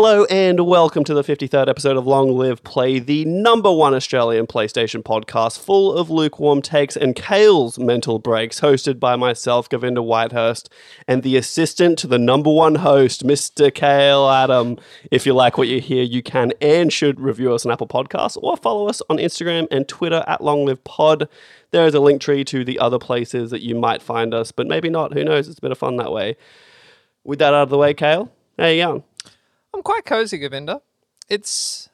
Hello and welcome to the 53rd episode of Long Live Play, the number one Australian PlayStation podcast full of lukewarm takes and Kale's mental breaks, hosted by myself, Govinda Whitehurst, and the assistant to the number one host, Mr. Kale Adam. If you like what you hear, you can and should review us on Apple Podcasts or follow us on Instagram and Twitter at Long Live Pod. There is a link tree to the other places that you might find us, but maybe not. Who knows? It's a bit of fun that way. With that out of the way, Kale, how you going? I'm quite cozy, Govinda. It's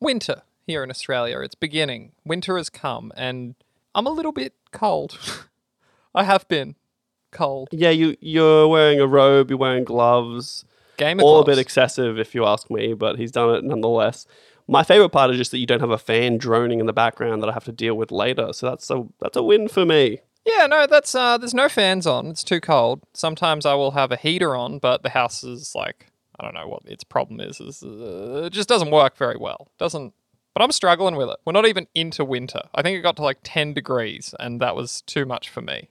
winter here in Australia. It's beginning. Winter has come, and I'm a little bit cold. I have been cold. Yeah, you you're wearing a robe, you're wearing gloves. Game All a bit excessive, if you ask me, but he's done it nonetheless. My favorite part is just that you don't have a fan droning in the background that I have to deal with later. So that's a that's a win for me. yeah, no, that's uh, there's no fans on. It's too cold. Sometimes I will have a heater on, but the house is like I don't know what its problem is. is uh, it just doesn't work very well. Doesn't. But I'm struggling with it. We're not even into winter. I think it got to like 10 degrees, and that was too much for me.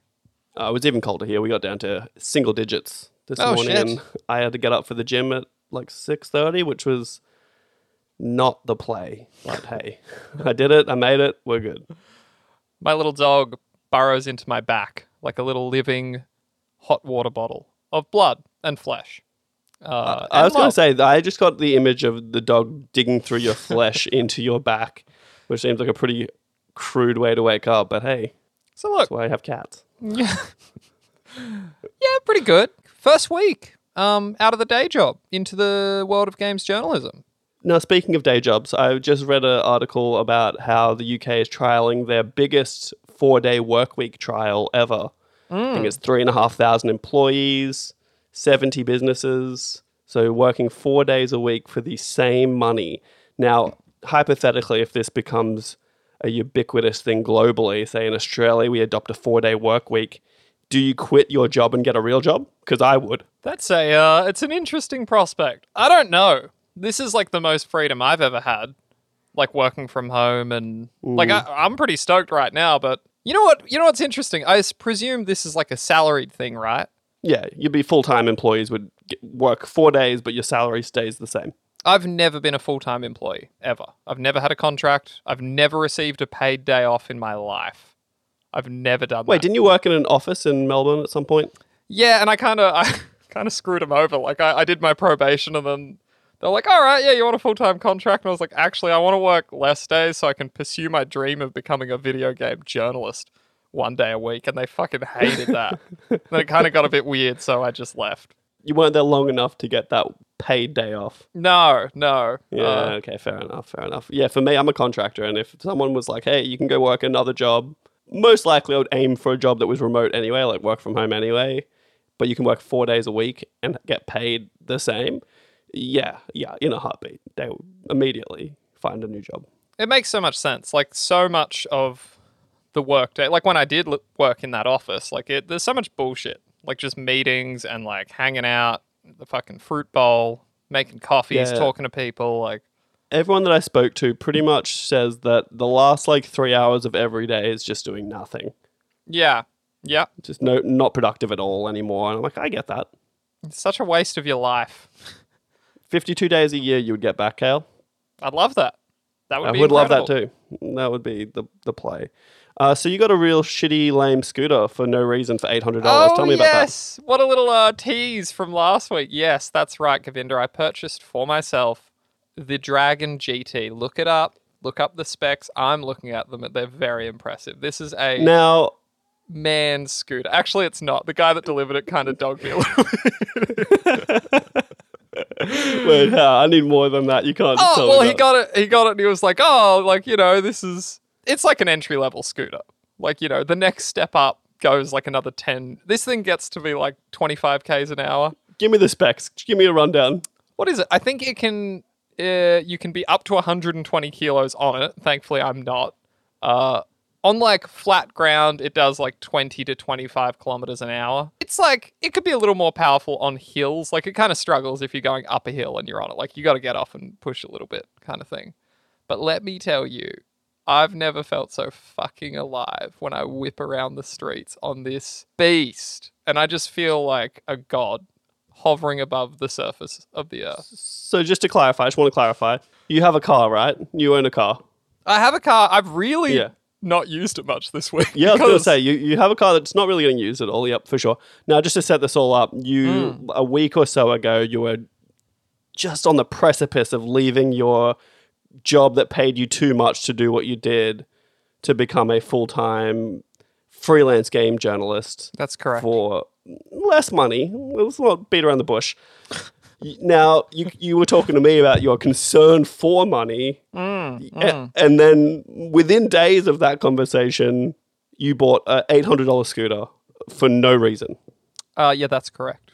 Uh, it was even colder here. We got down to single digits this Oh, morning, shit. and I had to get up for the gym at like six thirty, which was not the play. But hey, I did it. I made it. We're good. My little dog burrows into my back like a little living hot water bottle of blood and flesh. Uh, I was going to say I just got the image of the dog digging through your flesh into your back, which seems like a pretty crude way to wake up. But hey, So look, that's why I have cats. yeah, yeah, pretty good. First week, um, out of the day job into the world of games journalism. Now, speaking of day jobs, I just read an article about how the UK is trialing their biggest four day work week trial ever. I think it's three and a half thousand employees, 70 businesses. So, working four days a week for the same money. Now, hypothetically, if this becomes a ubiquitous thing globally, say in Australia, we adopt a four day work week, do you quit your job and get a real job? Because I would. That's a, uh, it's an interesting prospect. I don't know. This is like the most freedom I've ever had, like working from home and like I, I'm pretty stoked right now. But you know what? You know what's interesting? I presume this is like a salaried thing, right? Yeah, you'd be full time employees would get, work four days, but your salary stays the same. I've never been a full time employee ever. I've never had a contract. I've never received a paid day off in my life. I've never done Wait, that. didn't you work in an office in Melbourne at some point? yeah, and I kind of I kind of screwed them over. Like I, I did my probation, and then they're like, "All right, yeah, you want a full time contract?" And I was like, "Actually, I want to work less days so I can pursue my dream of becoming a video game journalist one day a week." And they fucking hated that. then it kind of got a bit weird, so I just left. You weren't there long enough to get that paid day off. No, no. Yeah, uh, okay, fair enough, fair enough. Yeah, for me, I'm a contractor, and if someone was like, hey, you can go work another job, most likely I would aim for a job that was remote anyway, like work from home anyway, but you can work four days a week and get paid the same. Yeah, yeah, in a heartbeat. They would immediately find a new job. it makes so much sense. Like so much of the work day, like when I did work in that office, like it, there's so much bullshit, like just meetings and like hanging out, the fucking fruit bowl, making coffees, Yeah. talking to people. Like, Everyone that I spoke to pretty much says that the last like three hours of every day is just doing nothing. yeah, yeah, Just no, not productive at all anymore. And I'm like, I get that. it's such a waste of your life. 52 days a year you would get back, Kale. I'd love that. That would I be would love that too. That would be the, the play. Uh, so you got a real shitty, lame scooter for no reason for $800. Oh, Tell me about that. yes. What a little uh, tease from last week. Yes, that's right, Govinda. I purchased for myself the Dragon GT. Look it up. Look up the specs. I'm looking at them. They're very impressive. This is a Now, man scooter. Actually, it's not. The guy that delivered it kind of dogged me a little bit. wait, uh, I need more than that. You can't oh, tell well, me he got it. He got it, and he was like, "Oh, like you know, this is it's like an entry level scooter. Like you know, the next step up goes like another ten. This thing gets to be like twenty five k's an hour. Give me the specs. Give me a rundown. What is it? I think it can. Uh, you can be up to 120 kilos on it. Thankfully, I'm not. Uh, on like flat ground, it does like 20 to 25 kilometers an hour. It's like it could be a little more powerful on hills. Like it kind of struggles if you're going up a hill and you're on it. Like you got to get off and push a little bit, kind of thing. But let me tell you, I've never felt so fucking alive when I whip around the streets on this beast. And I just feel like a god hovering above the surface of the earth. So just to clarify, I just want to clarify. You have a car, right? You own a car. I have a car. I've really Yeah. not used it much this week. Yeah, I was going to say you, you have a car that's not really getting used at all. Yep, for sure. Now, just to set this all up, you Hmm. a week or so ago, you were just on the precipice of leaving your job that paid you too much to do what you did to become a full time freelance game journalist That's correct. for less money. Let's not beat around the bush. Now, you, you were talking to me about your concern for money. Mm, A- And then within days of that conversation, you bought a $800 scooter for no reason. Uh, yeah, that's correct.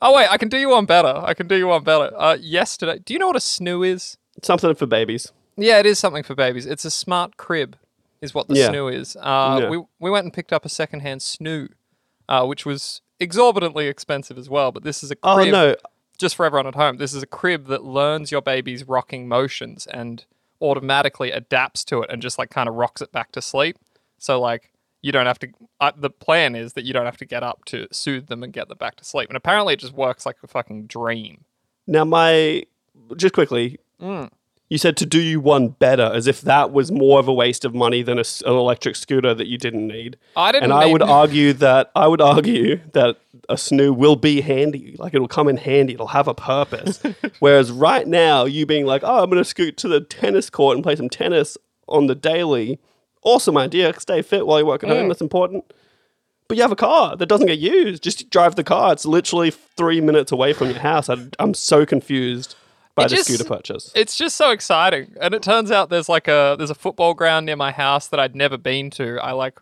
oh wait, I can do you one better. I can do you one better. Uh, yesterday, do you know what a snoo is? Something for babies. Yeah, it is something for babies. It's a smart crib, is what the Yeah. snoo is. Uh, Yeah. we we went and picked up a secondhand snoo, uh, which was exorbitantly expensive as well. But this is a Oh, crib. no. just for everyone at home, this is a crib that learns your baby's rocking motions and automatically adapts to it and just like kind of rocks it back to sleep. So like you don't have to. Uh, the plan is that you don't have to get up to soothe them and get them back to sleep. And apparently, it just works like a fucking dream. Now, my. Just quickly, Mm. you said to do you one better, as if that was more of a waste of money than a an electric scooter that you didn't need. I didn't. And I would argue that I would argue that a snoo will be handy. Like it'll come in handy. It'll have a purpose. Whereas right now, you being like, "Oh, I'm going to scoot to the tennis court and play some tennis on the daily." Awesome idea. Stay fit while you work at home. That's important. But you have a car that doesn't get used. Just drive the car. It's literally three minutes away from your house. I, I'm so confused by It the just- scooter purchase. It's just so exciting, and it turns out there's like a there's a football ground near my house that I'd never been to. I like,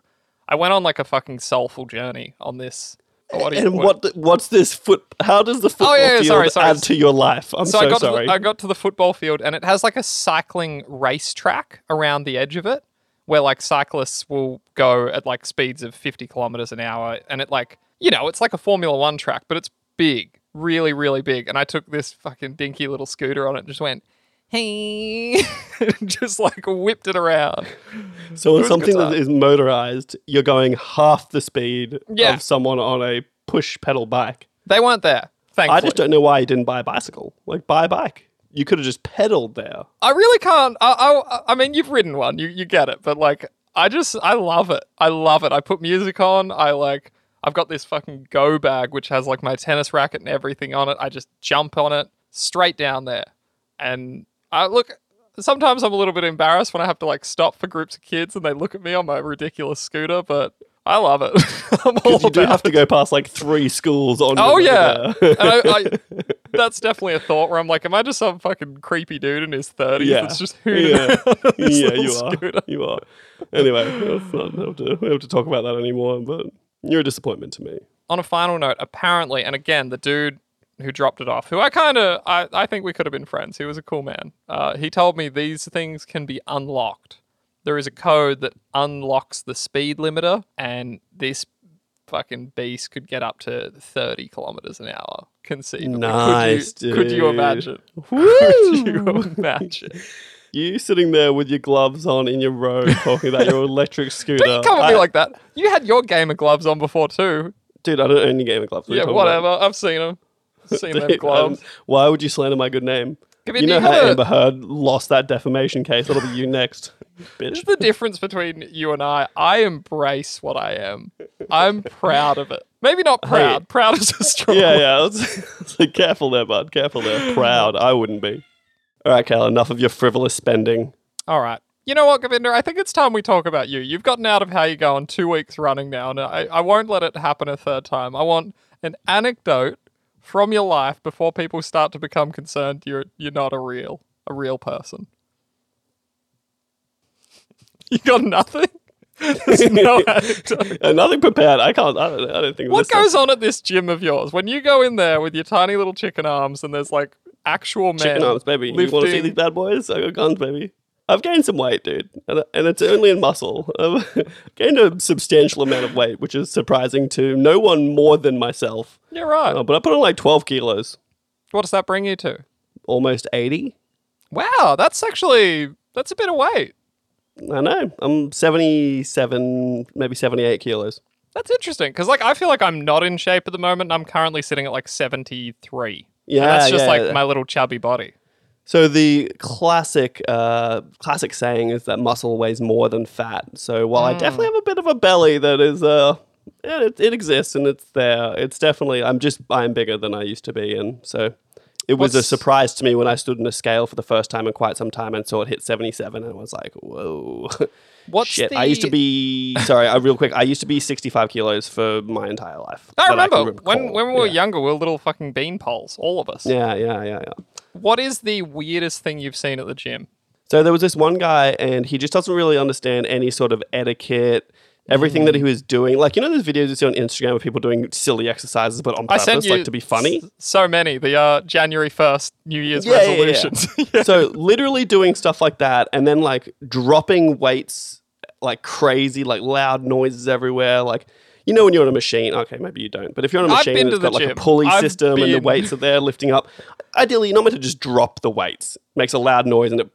I went on like a fucking soulful journey on this. What you- and what what's this foot? How does the football Oh, yeah, yeah, field sorry, sorry. add to your life? I'm so, so, I got sorry. To the, I got to the football field and it has like a cycling racetrack around the edge of it where like cyclists will go at like speeds of 50 kilometers an hour and it like you know it's like a formula 1 track but it's big really really big and I took this fucking dinky little scooter on it and just went hey just like whipped it around So on something that is motorized, you're going half the speed Yeah. of someone on a push pedal bike. they weren't there thankfully I just don't know why you didn't buy a bicycle. Like buy a bike. You could have just pedaled there. I really can't. I, I, I mean, you've ridden one, you, you get it, but like, I just, I love it. I love it. I put music on. I like, I've got this fucking go bag which has like my tennis racket and everything on it. I just jump on it straight down there, and I look. Sometimes I'm a little bit embarrassed when I have to like stop for groups of kids and they look at me on my ridiculous scooter, but I love it. I'm all You do have to go past like three schools on. Oh yeah, I, I, that's definitely a thought where I'm like, am I just some fucking creepy dude in his thirties Yeah. that's just hooning Yeah. yeah, you are. You are. Anyway, let's not have to, we have to talk about that anymore. But you're a disappointment to me. On a final note, apparently, and again, the dude who dropped it off, who I kind of, I, I think we could have been friends. He was a cool man. Uh, he told me these things can be unlocked. There is a code that unlocks the speed limiter, and this fucking beast could get up to 30 kilometers an hour. Conceivably. Nice, could you, Could you imagine? Woo! Could you imagine? You sitting there with your gloves on in your robe talking about your electric scooter. Don't you come at me I- like that. You had your gamer gloves on before too. Dude, I don't own any gamer gloves. What are you Yeah, talking about? whatever. I've seen them. Seen them Dude, gloves. um, why would you slander my good name? I mean, you know you how gotta- Amber Heard lost that defamation case. That'll be you next, This is the difference between you and I. I embrace what I am. I'm proud of it. Maybe not proud. Proud is a strong Yeah, yeah. Let's, let's be careful there, bud. Careful there. Proud. I wouldn't be. All right, Cal. Enough of your frivolous spending. All right. You know what, Govinda? I think it's time we talk about you. You've gotten out of how you going two weeks running now, and I, I won't let it happen a third time. I want an anecdote from your life before people start to become concerned you're you're not a real a real person. You got nothing? There's no anecdote. Uh, nothing prepared. I can't. I don't, I don't think. What this stuff- goes on at this gym of yours when you go in there with your tiny little chicken arms and there's like actual men? Chicken arms, baby. You want to see these bad boys? I got guns, baby. I've gained some weight, dude, and, and it's only in muscle. I've gained a substantial amount of weight, which is surprising to no one more than myself. You're right. Uh, but I put on like 12 kilos, what does that bring you to? almost 80. Wow, that's actually that's a bit of weight. I know. I'm 77, maybe 78 kilos. That's interesting because, like, I feel like I'm not in shape at the moment. I'm currently sitting at like 73. Yeah, and that's just yeah, like yeah. my little chubby body. So the classic uh, classic saying is that muscle weighs more than fat. So while I definitely have a bit of a belly that is uh it, it exists and it's there. It's definitely I'm just I'm bigger than I used to be and so it was a surprise to me when I stood in a scale for the first time in quite some time and saw it hit 77 and I was like, "Whoa." What's Shit. the? I used to be sorry, I real quick. I used to be 65 kilos for my entire life. I remember when when we were Yeah. younger, we were little fucking bean poles, all of us. Yeah, yeah, yeah, yeah. What is the weirdest thing you've seen at the gym? So there was this one guy, and he just doesn't really understand any sort of etiquette. Everything that he was doing, like you know, those videos you see on Instagram of people doing silly exercises, but on I purpose, you like to be funny. s- so many. The uh, January first New Year's Yeah, yeah, yeah. resolutions. so literally doing stuff like that, and then like dropping weights like crazy, like loud noises everywhere. Like you know when you're on a machine. Okay, maybe you don't, but if you're on a I've machine, been and to it's got like a gym. pulley I've system, and the been- weights are there lifting up. Ideally, you're not meant to just drop the weights. makes a loud noise, and it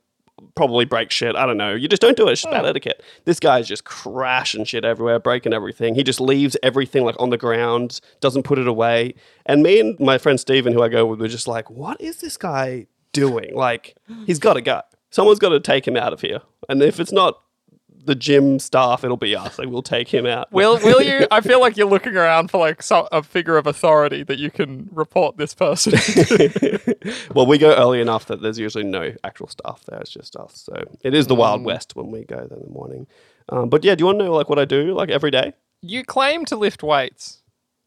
probably break shit. I don't know. You just don't do it. It's just bad oh. etiquette. This guy's just crashing shit everywhere, breaking everything. He just leaves everything like on the ground, doesn't put it away. And me and my friend Steven, who I go with, were just like, what is this guy doing? Like, he's got to go. Someone's got to take him out of here. And if it's not the gym staff, it'll be us. Like, we'll take him out. will will you? I feel like you're looking around for like so, a figure of authority that you can report this person. well, we go early enough that there's usually no actual staff there. It's just us. So it is the Mm. Wild West when we go there in the morning. Um, but yeah, do you want to know like what I do like every day? you claim to lift weights.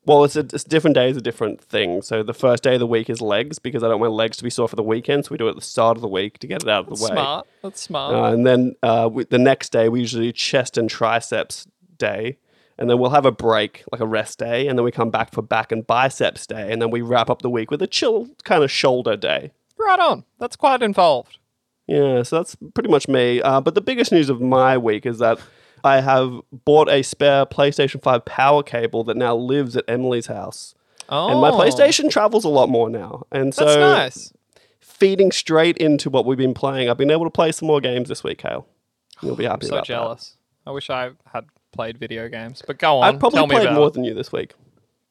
Well, it's a it's different is a different thing. So the first day of the week is legs because I don't want my legs to be sore for the weekend. So we do it at the start of the week to get it out of the way. Smart. That's smart. Uh, and then uh, we, the next day we usually do chest and triceps day, and then we'll have a break, like a rest day, and then we come back for back and biceps day, and then we wrap up the week with a chill kind of shoulder day. right on. That's quite involved. Yeah, so that's pretty much me. Uh, but the biggest news of my week is that I have bought a spare PlayStation 5 power cable that now lives at Emily's house. Oh, And my oh. PlayStation travels a lot more now. And so That's nice. feeding straight into what we've been playing, I've been able to play some more games this week, Kale. You'll be happy So about jealous. I wish I had played video games. But go on. I've probably played more it. than you this week.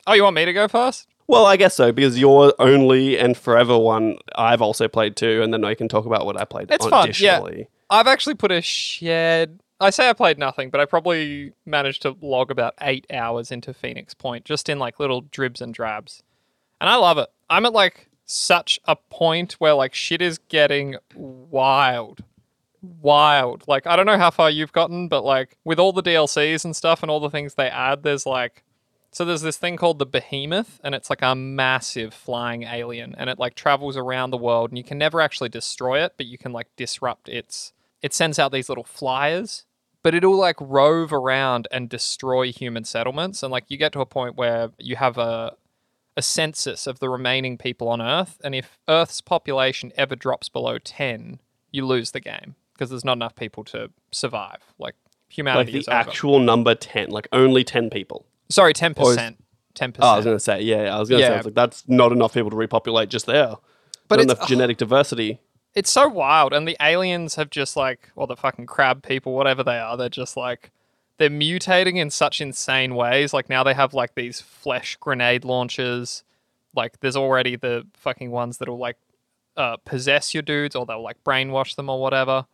Oh, you want me to go first? Well, I guess so, because you're only and forever one I've also played too, and then I can talk about what I played It's fun, yeah. I've actually put a shed. I say I played nothing, but I probably managed to log about eight hours into Phoenix Point, just in like little dribs and drabs. And I love it. I'm at like such a point where like shit is getting wild. Wild. Like, I don't know how far you've gotten, but like with all the DLCs and stuff and all the things they add, there's like. So there's this thing called the Behemoth, and it's like a massive flying alien, and it like travels around the world, and you can never actually destroy it, but you can like disrupt its. It sends out these little flyers, but it'll like rove around and destroy human settlements, and like you get to a point where you have a a census of the remaining people on Earth, and if Earth's population ever drops below ten, you lose the game because there's not enough people to survive. Like Like humanity the is over. actual number 10, like only 10 people. Sorry, ten percent. Ten percent. Ten Oh, I was going to say, yeah, I was going to say, I Yeah. was like, that's not enough people to repopulate just there. But not it's- enough genetic diversity. It's so wild, and the aliens have just like, or the fucking crab people, whatever they are, they're just like, they're mutating in such insane ways. Like now they have like these flesh grenade launchers. Like there's already the fucking ones that'll like uh, possess your dudes, or they'll like brainwash them or whatever.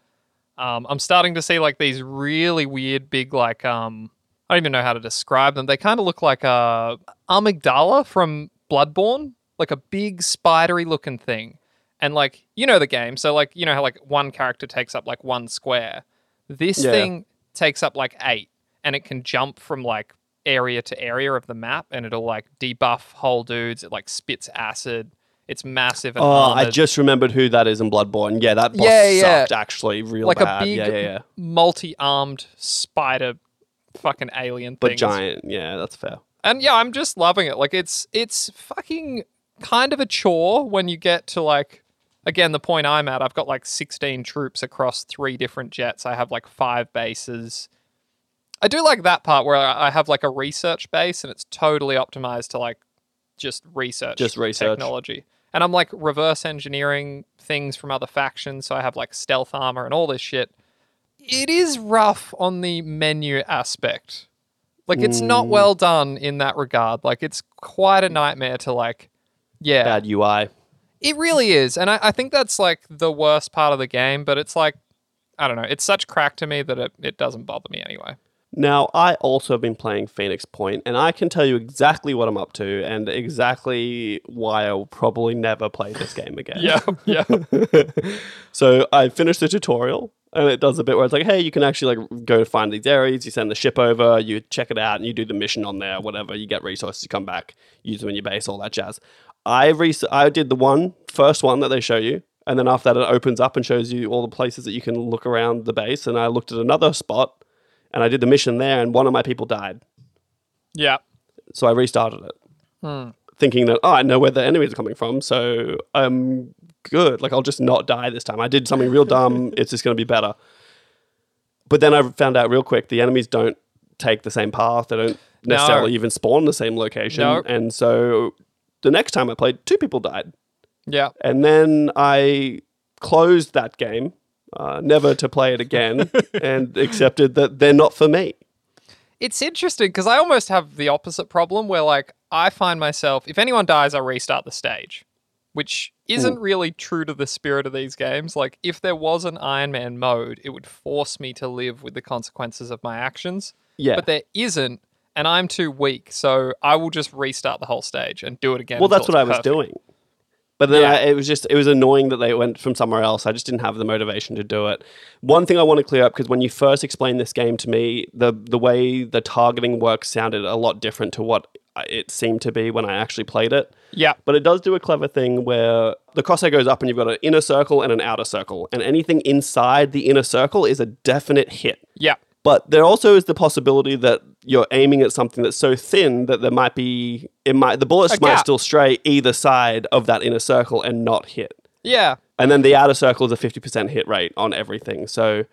Um, I'm starting to see like these really weird big like um I don't even know how to describe them. They kind of look like a amygdala from Bloodborne, like a big spidery looking thing. And like you know the game, so like you know how like one character takes up like one square. This Yeah. thing takes up like eight, and it can jump from like area to area of the map, and it'll like debuff whole dudes. It like spits acid. It's massive and Oh, I just remembered who that is in Bloodborne. Yeah, that boss Yeah, yeah. sucked actually real like a bad. big yeah, yeah, yeah. multi-armed spider fucking alien thing. But thing. giant. Yeah, that's fair. And yeah, I'm just loving it. Like it's it's fucking kind of a chore when you get to like again the point I'm at. I've got like 16 troops across three different jets. I have like five bases. I do like that part where I have like a research base and it's totally optimized to like just research Just research. technology. And I'm like reverse engineering things from other factions, so I have like stealth armor and all this shit. It is rough on the menu aspect. Like it's Mm. not well done in that regard. Like it's quite a nightmare to like yeah. Bad UI. It really is. And I, I think that's like the worst part of the game, but it's like I don't know, it's such crack to me that it, it doesn't bother me anyway. Now, I also have been playing Phoenix Point, and I can tell you exactly what I'm up to and exactly why I will probably never play this game again. Yeah, yeah. so I finished the tutorial, and it does a bit where it's like, hey, you can actually like go find these areas, you send the ship over, you check it out, and you do the mission on there, whatever. You get resources, you come back, use them in your base, all that jazz. I re- I did the one first one that they show you, and then after that, it opens up and shows you all the places that you can look around the base. And I looked at another spot, and I did the mission there, and one of my people died. yeah. So I restarted it, Hmm. thinking that oh, I know where the enemies are coming from, so I'm good. Like I'll just not die this time. I did something real dumb. it's just going to be better. But then I found out real quick the enemies don't take the same path. They don't necessarily even spawn the same location. No. And so the next time I played, two people died, Yeah. and then I closed that game. Uh, never to play it again, and accepted that they're not for me. It's interesting because I almost have the opposite problem where, like, I find myself, if anyone dies, I restart the stage, which isn't really true to the spirit of these games. Like, if there was an Iron Man mode, it would force me to live with the consequences of my actions. Yeah. But there isn't, and I'm too weak, so I will just restart the whole stage and do it again. Well, that's what I was perfect. doing. But then Yeah. I, it was just it was annoying that they went from somewhere else. I just didn't have the motivation to do it. One thing I want to clear up because when you first explained this game to me, the the way the targeting works sounded a lot different to what uh, it seemed to be when I actually played it. Yeah. But it does do a clever thing where the crosshair goes up and you've got an inner circle and an outer circle, and anything inside the inner circle is a definite hit. Yeah. But there also is the possibility that you're aiming at something that's so thin that there might be it might the bullets A might gap. still stray either side of that inner circle and not hit. Yeah. And then the outer circle is a 50% hit rate on everything. So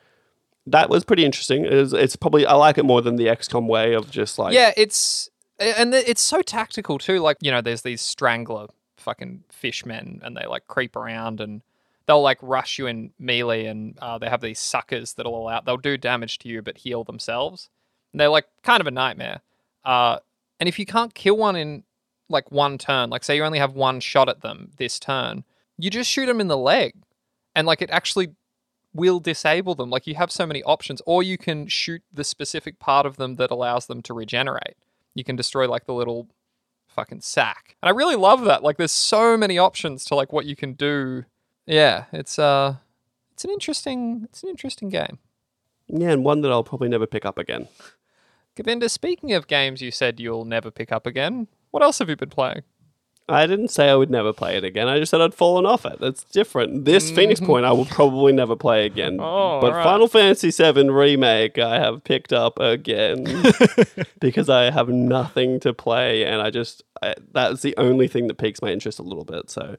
that was pretty interesting. It is, it's probably I like it more than the XCOM way of just like Yeah, it's and it's so tactical too. Like you know, there's these strangler fucking fishmen, and they like creep around and they'll like rush you in melee, and uh, they have these suckers that'll allow they'll do damage to you but heal themselves. And they're like kind of a nightmare. Uh, and if you can't kill one in like one turn, like say you only have one shot at them this turn, you just shoot them in the leg, and like it actually will disable them. Like you have so many options, or you can shoot the specific part of them that allows them to regenerate. You can destroy like the little fucking sack. And I really love that. Like there's so many options to like what you can do. Yeah, it's uh it's an interesting it's an interesting game. yeah, and one that I'll probably never pick up again. Govinda, speaking of games you said you'll never pick up again, what else have you been playing? I didn't say I would never play it again. I just said I'd fallen off it. That's different. This Phoenix Point I will probably never play again. Oh, but alright. Final Fantasy VII Remake I have picked up again because I have nothing to play, and I just I, that's the only thing that piques my interest a little bit. So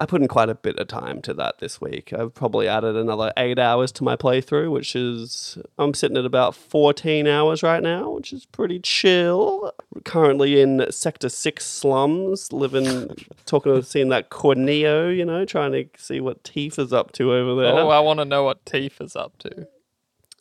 I put in quite a bit of time to that this week. I've probably added another eight hours to my playthrough, which is I'm sitting at about 14 hours right now, which is pretty chill. Currently in Sector Six slums, living, talking, seeing that Corneo, you know, trying to see what Tifa's up to over there. Oh, I want to know what Teef is up to.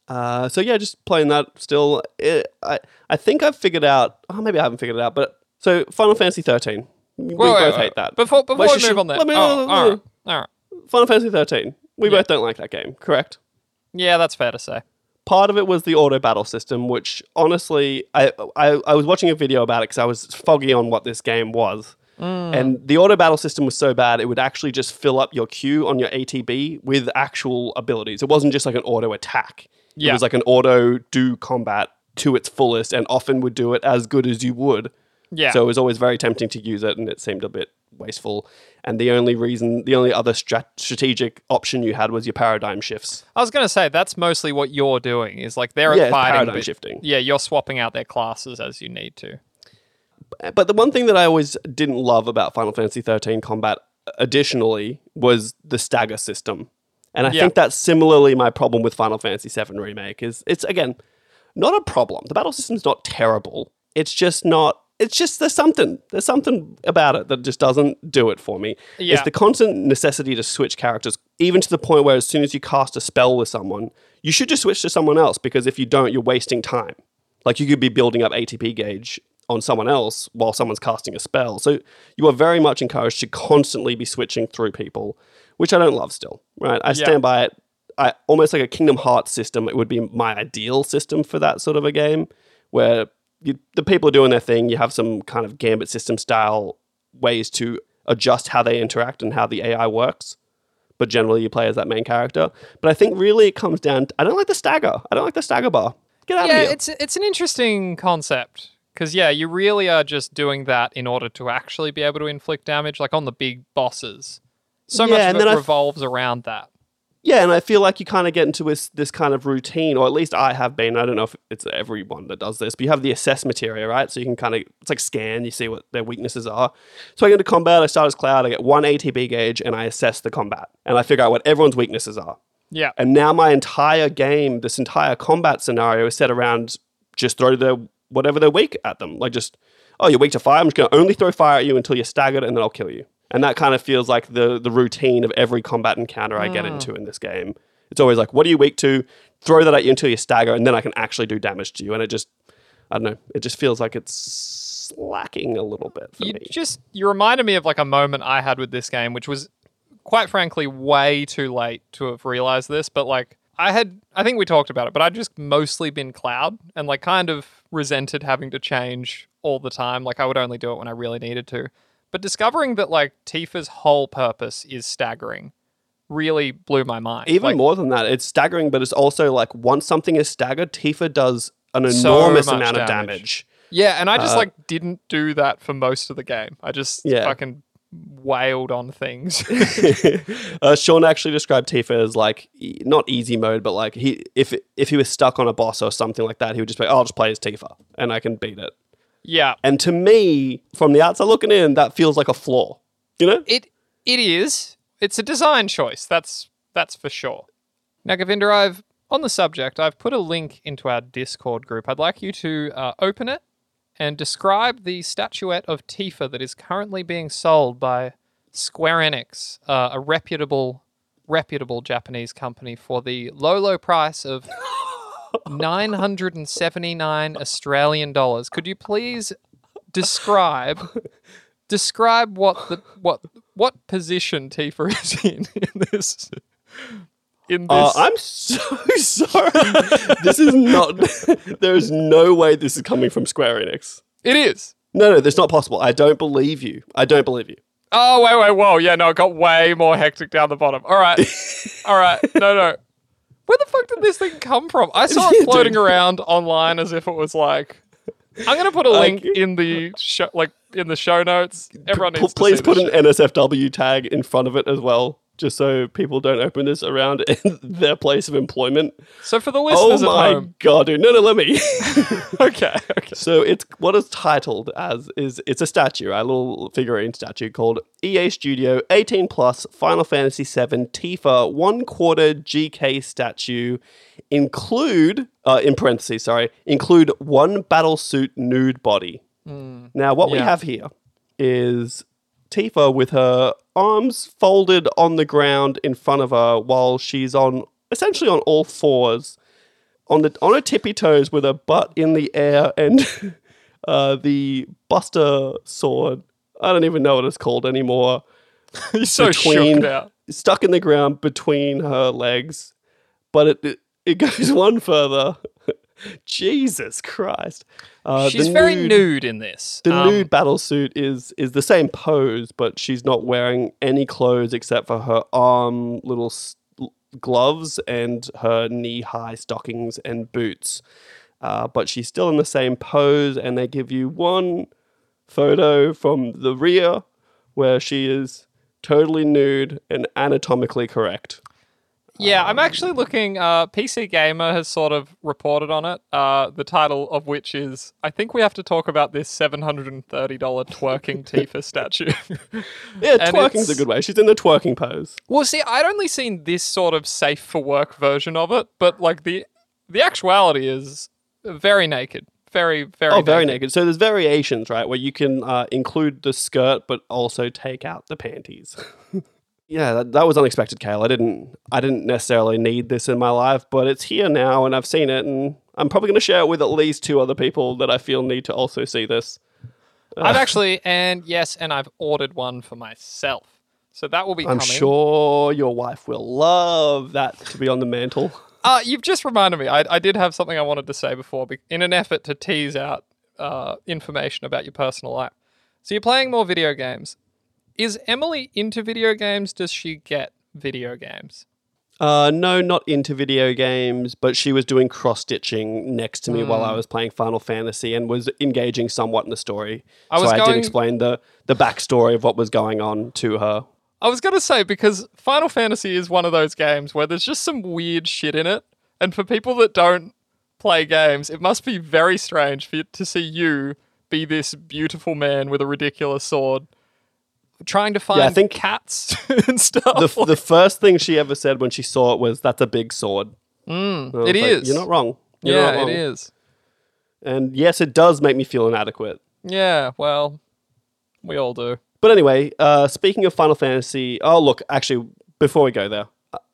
Uh, so yeah, just playing that still. It, I I think I've figured out. Oh, maybe I haven't figured it out. But so Final Fantasy 13. We both wait, hate that. Before before Wait, we move on there. let me- oh, all right. All right. Final Fantasy 13. We Yeah. both don't like that game, correct? Yeah, that's fair to say. Part of it was the auto battle system, which honestly, I I, I was watching a video about it because I was foggy on what this game was. Mm. And the auto battle system was so bad, it would actually just fill up your queue on your ATB with actual abilities. It wasn't just like an auto attack. Yeah. It was like an auto do combat to its fullest and often would do it as good as you would. Yeah. So it was always very tempting to use it and it seemed a bit wasteful. And the only reason, the only other strat- strategic option you had was your paradigm shifts. I was going to say that's mostly what you're doing is like they're Yeah, fighting paradigm but- shifting. Yeah, you're swapping out their classes as you need to. But the one thing that I always didn't love about Final Fantasy 13 combat uh, additionally was the stagger system. And I Yeah. think that's similarly my problem with Final Fantasy VII remake is it's again not a problem. The battle system's not terrible. It's just not it's just there's something there's something about it that just doesn't do it for me. Yeah. It's the constant necessity to switch characters even to the point where as soon as you cast a spell with someone, you should just switch to someone else because if you don't you're wasting time. Like you could be building up ATB gauge on someone else while someone's casting a spell. So you are very much encouraged to constantly be switching through people, which I don't love still, right? I stand by it. I almost like a Kingdom Hearts system, it would be my ideal system for that sort of a game where you, the people are doing their thing, you have some kind of gambit system style ways to adjust how they interact and how the AI works. But generally, you play as that main character. But I think really it comes down. To, I don't like the stagger. I don't like the stagger bar. Get out yeah, of here. it's it's an interesting concept because yeah, you really are just doing that in order to actually be able to inflict damage, like on the big bosses. So Yeah, much of it revolves around that. Yeah, and I feel like you kind of get into this this kind of routine, or at least I have been. I don't know if it's everyone that does this, but you have the assess material, right? So you can kind of it's like scan, you see what their weaknesses are. So I go into combat, I start as Cloud, I get one ATB gauge, and I assess the combat, and I figure out what everyone's weaknesses are. Yeah, And now my entire game, this entire combat scenario is set around just throw their whatever they're weak at them. Like just, oh, you're weak to fire. I'm just going to only throw fire at you until you're staggered, and then I'll kill you. And that kind of feels like the the routine of every combat encounter I get into mm. in this game. It's always like, what are you weak to? Throw that at you until you stagger, and then I can actually do damage to you. And it just, I don't know, it just feels like it's lacking a little bit for you me. just you reminded me of like a moment I had with this game, which was quite frankly way too late to have realized this. But like I had, I think we talked about it, but I'd just mostly been Cloud and like kind of resented having to change all the time. Like I would only do it when I really needed to. But discovering that like Tifa's whole purpose is staggering really blew my mind. Even Like, more than that, it's staggering, but it's also like once something is staggered, Tifa does an enormous much amount of damage. Yeah, and I just Uh, like didn't do that for most of the game. I just Yeah. fucking wailed on things. uh, Sean actually described Tifa as like not easy mode, but like he if if he was stuck on a boss or something like that, he would just be, oh, I'll just play as Tifa and I can beat it. Yeah, And to me, from the outside looking in, that feels like a flaw. You know? it it is. It's a design choice. That's that's for sure. Now, Govinda, I've on the subject. I've put a link into our Discord group. I'd like you to uh, open it and describe the statuette of Tifa that is currently being sold by Square Enix, uh, a reputable reputable Japanese company, for the low low price of 979 Australian dollars. Could you please describe describe what the what what position Tifa is in in this in this Uh, I'm so sorry. this is not. there is no way this is coming from Square Enix. It is. No, no, that's not possible. I don't believe you. I don't believe you. Oh wait, wait, whoa, yeah, no, it got way more hectic down the bottom. All right, all right, no, no. Where the fuck did this thing come from? I saw it floating around online as if it was like. I'm gonna put a link in the show, like in the show notes. Everyone P- needs to please put an. NSFW tag in front of it as well, just so people don't open this around their place of employment. So for the Oh listeners at my home, god, dude! No, no, let me. okay, okay. so it's what it's titled as is it's a statue, a little figurine statue called EA Studio 18 Plus Final Fantasy VII Tifa one quarter GK statue. Include uh, in parentheses, sorry, include one battle suit nude body. Now, what we have here is Tifa with her arms folded on the ground in front of her while she's on essentially on all fours on the on her tippy toes with her butt in the air and uh, the Buster sword. I don't even know what it's called anymore. You're so Between- shook now. Stuck in the ground between her legs, but it it, it goes one further. Jesus Christ! Uh, She's very nude in this. The Um, nude battle suit is is the same pose, but she's not wearing any clothes except for her arm little s- gloves and her knee high stockings and boots. Uh, but she's still in the same pose, and they give you one photo from the rear where she is totally nude and anatomically correct. Yeah, I'm actually looking. Uh, PC Gamer has sort of reported on it. Uh, the title of which is, I think we have to talk about this $730 twerking Tifa statue. Yeah, And twerking's a good way. She's in the twerking pose. well, see, I'd only seen this sort of safe for work version of it, but like the the actuality is very naked, very very. Oh, very naked. So there's variations, right, where you can uh, include the skirt but also take out the panties. yeah, that, that was unexpected, Kale. I didn't I didn't necessarily need this in my life, but it's here now, and I've seen it, and I'm probably going to share it with at least two other people that I feel need to also see this. I've actually, and yes, and I've ordered one for myself. So that will be I'm coming. sure your wife will love that to be on the mantle. Uh, you've just reminded me. I, I did have something I wanted to say before, be- in an effort to tease out uh, information about your personal life. So you're playing more video games. Is Emily into video games? Does she get video games? Uh, no, not into video games, but she was doing cross stitching next to me while Hmm. I was playing Final Fantasy and was engaging somewhat in the story. I was so I going- did explain the the backstory of what was going on to her. I was going to say, because Final Fantasy is one of those games where there's just some weird shit in it. And for people that don't play games, it must be very strange for you, to see you be this beautiful man with a ridiculous sword trying to find yeah, I think- cats and stuff. The, the first thing she ever said when she saw it was, "That's a big sword." Mm, it like, is. You're not wrong. You're yeah, not wrong. it is. And yes, it does make me feel inadequate. Yeah, well, we all do. But anyway, uh, speaking of Final Fantasy, oh look, actually, before we go there,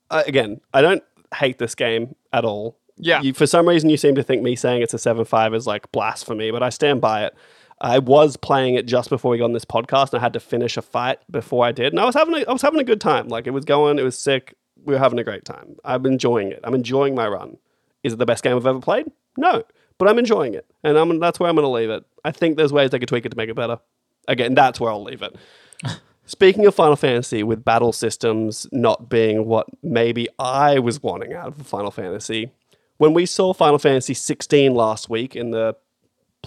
uh, again, I don't hate this game at all. Yeah. You, for some reason, you seem to think me saying it's a seven five is like blasphemy, but I stand by it. I was playing it just before we got on this podcast, and I had to finish a fight before I did, and I was having a, I was having a good time. Like it was going, it was sick. We were having a great time. I'm enjoying it. I'm enjoying my run. Is it the best game I've ever played? No, but I'm enjoying it, and I'm that's where I'm going to leave it. I think there's ways they could tweak it to make it better. Again, that's where I'll leave it. Speaking of Final Fantasy, with battle systems not being what maybe I was wanting out of Final Fantasy, when we saw Final Fantasy 16 last week in the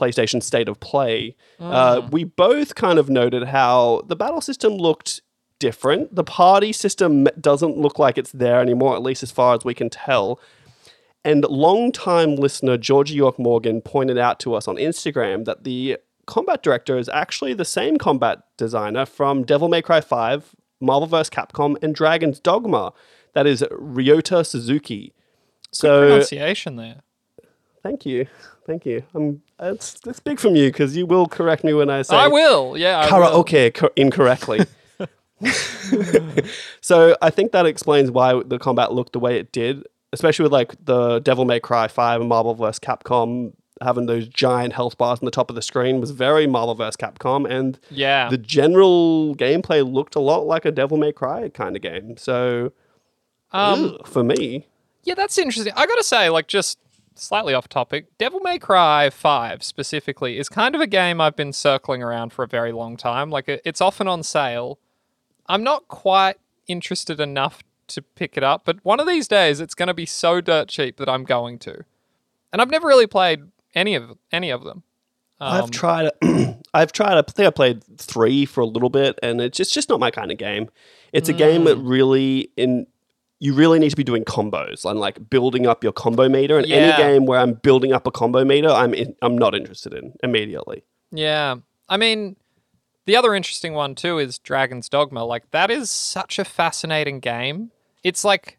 PlayStation State of Play, uh, we both kind of noted how the battle system looked different. The party system doesn't look like it's there anymore, at least as far as we can tell. And long-time listener Georgia York Morgan pointed out to us on Instagram that the combat director is actually the same combat designer from Devil May Cry 5, Marvel vs. Capcom, and Dragon's Dogma. That is Ryota Suzuki. So Pronunciation there. thank you, thank you. Um, that's that's big from you because you will correct me when I say I will. Yeah. I karaoke co- incorrectly. so I think that explains why the combat looked the way it did, especially with like the Devil May Cry 5 and Marvel vs. Capcom having those giant health bars on the top of the screen was very Marvel vs. Capcom and Yeah. the general gameplay looked a lot like a Devil May Cry kind of game. So um, ugh, for me, Yeah, that's interesting. I gotta say, like, just slightly off topic, Devil May Cry 5 specifically is kind of a game I've been circling around for a very long time. Like, it's often on sale. I'm not quite interested enough to pick it up, but one of these days it's going to be so dirt cheap that I'm going to. And I've never really played any of any of them. Um, I've tried. I've tried. I think I played three for a little bit, and it's just, just not my kind of game. It's a game Mm. that really in you really need to be doing combos and like building up your combo meter. And Yeah. any game where I'm building up a combo meter, I'm in, I'm not interested in immediately. Yeah. I mean, the other interesting one too is Dragon's Dogma. Like that is such a fascinating game. It's like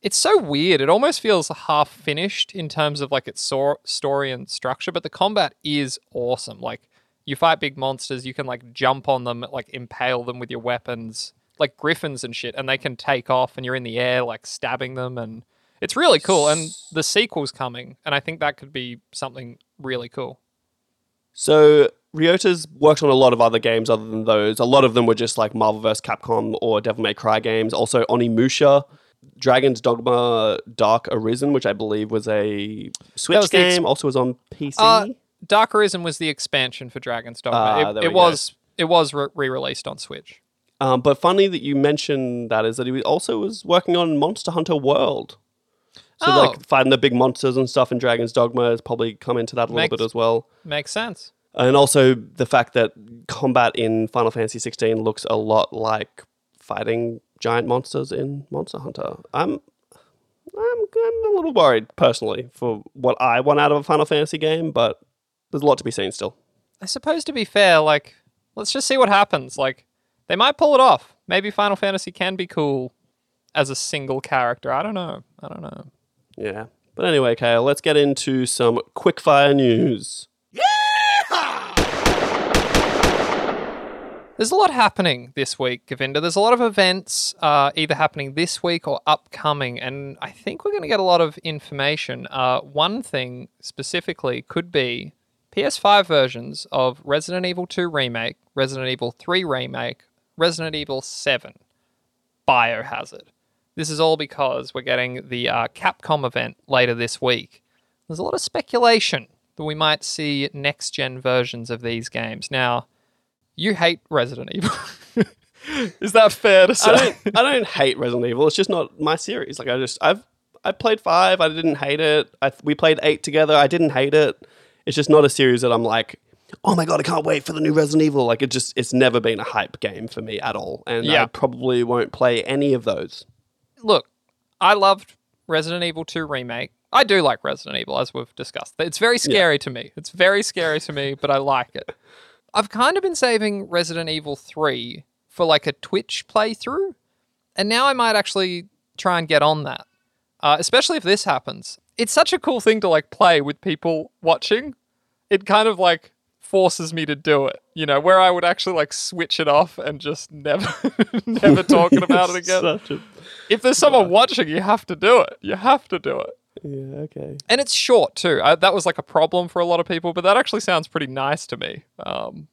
it's so weird. It almost feels half finished in terms of like its sor- story and structure, but the combat is awesome. Like you fight big monsters, you can like jump on them, like impale them with your weapons, like griffins and shit, and they can take off and you're in the air like stabbing them and it's really cool and the sequel's coming and I think that could be something really cool. So Ryota's worked on a lot of other games other than those. A lot of them were just like Marvel vs. Capcom or Devil May Cry games. Also Onimusha, Dragon's Dogma Dark Arisen, which I believe was a Switch was the ex- game, also was on PC. Uh, Dark Arisen was the expansion for Dragon's Dogma. Ah, it it go. was it was re-released on Switch. Um, but funny that you mentioned that is that he also was working on Monster Hunter World. So Oh. like fighting the big monsters and stuff in Dragon's Dogma has probably come into that a little Makes- bit as well. Makes sense. And also the fact that combat in Final Fantasy 16 looks a lot like fighting giant monsters in Monster Hunter. I'm I'm, I'm a little worried personally for what I want out of a Final Fantasy game, but there's a lot to be seen still. I suppose to be fair, like let's just see what happens. Like they might pull it off. Maybe Final Fantasy can be cool as a single character. I don't know. I don't know. Yeah. But anyway, Kale, let's get into some quickfire news. There's a lot happening this week, Govinda. There's a lot of events uh, either happening this week or upcoming, and I think we're going to get a lot of information. Uh, one thing specifically could be PS5 versions of Resident Evil 2 Remake, Resident Evil 3 Remake, Resident Evil 7, Biohazard. This is all because we're getting the uh, Capcom event later this week. There's a lot of speculation that we might see next gen versions of these games. Now, you hate Resident Evil. is that fair to say? I don't, I don't hate Resident Evil. It's just not my series. Like I just I've I played five. I didn't hate it. I, we played eight together. I didn't hate it. It's just not a series that I'm like, oh my god, I can't wait for the new Resident Evil. Like it just it's never been a hype game for me at all, and Yeah. I probably won't play any of those. Look, I loved Resident Evil 2 Remake. I do like Resident Evil, as we've discussed. It's very scary to me. It's very scary to me, but I like it. I've kind of been saving Resident Evil 3 for like a Twitch playthrough, and now I might actually try and get on that, uh, especially if this happens. It's such a cool thing to like play with people watching. It kind of like forces me to do it, you know, where I would actually like switch it off and just never, never talking about it again a- if there's someone watching, you have to do it. You have to do it. yeah, okay. And it's short too. I, that was like a problem for a lot of people, but that actually sounds pretty nice to me. Um,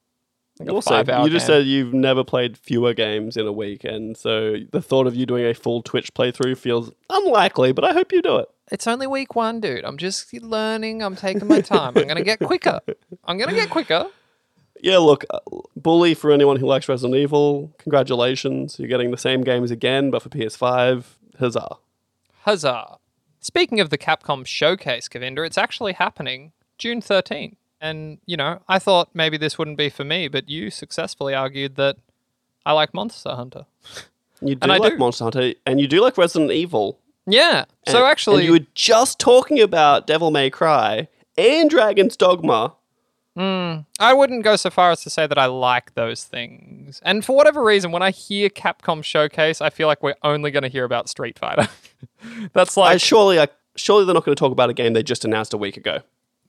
like Also, you just game. said you've never played fewer games in a week, and so the thought of you doing a full Twitch playthrough feels unlikely. But I hope you do it. it's only week one, dude. I'm just learning. I'm taking my time. I'm gonna get quicker. I'm gonna get quicker. Yeah, look, uh, bully for anyone who likes Resident Evil. Congratulations, you're getting the same games again, but for PS5. Huzzah! Huzzah! Speaking of the Capcom showcase, Govinda, it's actually happening June 13th. And you know, I thought maybe this wouldn't be for me, but you successfully argued that I like Monster Hunter. You do And like do. Monster Hunter, and you do like Resident Evil. Yeah. And- So actually, and you were just talking about Devil May Cry and Dragon's Dogma. Hmm, I wouldn't go so far as to say that I like those things. And for whatever reason, when I hear Capcom Showcase, I feel like we're only going to hear about Street Fighter. That's I like surely, I, surely they're not going to talk about a game they just announced a week ago.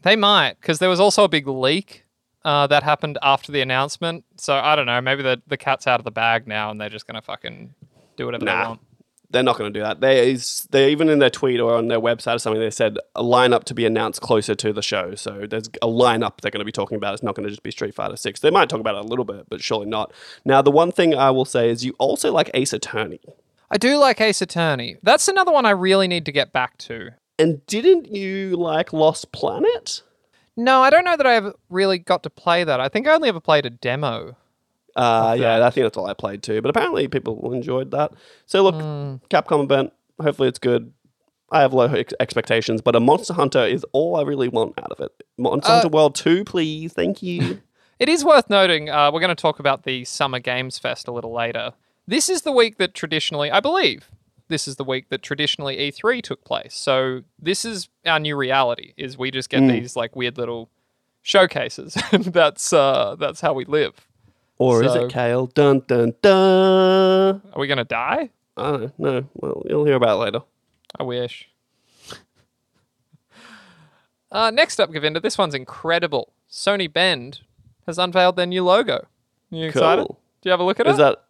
They might, because there was also a big leak uh, that happened after the announcement. So I don't know. Maybe the the cat's out of the bag now, and they're just going to fucking do whatever they want. They're not going to do that. They is they even in their tweet or on their website or something they said a lineup to be announced closer to the show. So there's a lineup they're going to be talking about. It's not going to just be Street Fighter Six. They might talk about it a little bit, but surely not. Now the one thing I will say is you also like Ace Attorney, I do like Ace Attorney. That's another one I really need to get back to. And didn't you like Lost Planet? No, I don't know that I ever really got to play that. I think I only ever played a demo. Uh, yeah. I think that's all I played too. But apparently people enjoyed that. So look, Capcom event. Hopefully it's good. I have low ex- expectations, but a Monster Hunter is all I really want out of it. Monster Uh, Hunter World Two, please, thank you. It is worth noting, uh, we're going to talk about the Summer Games Fest a little later. This is the week that traditionally, I believe, this is the week that traditionally E3 took place. So this is our new reality: is we just get Mm. these like weird little showcases, and that's uh, that's how we live. Or is it Kale? Dun dun dun. Are we going to die? I don't know. No, well, you'll hear about it later. I wish. Uh, next up, Govinda, this one's incredible. Sony Bend has unveiled their new logo. You excited? Cool. Do you have a look at Is it? that?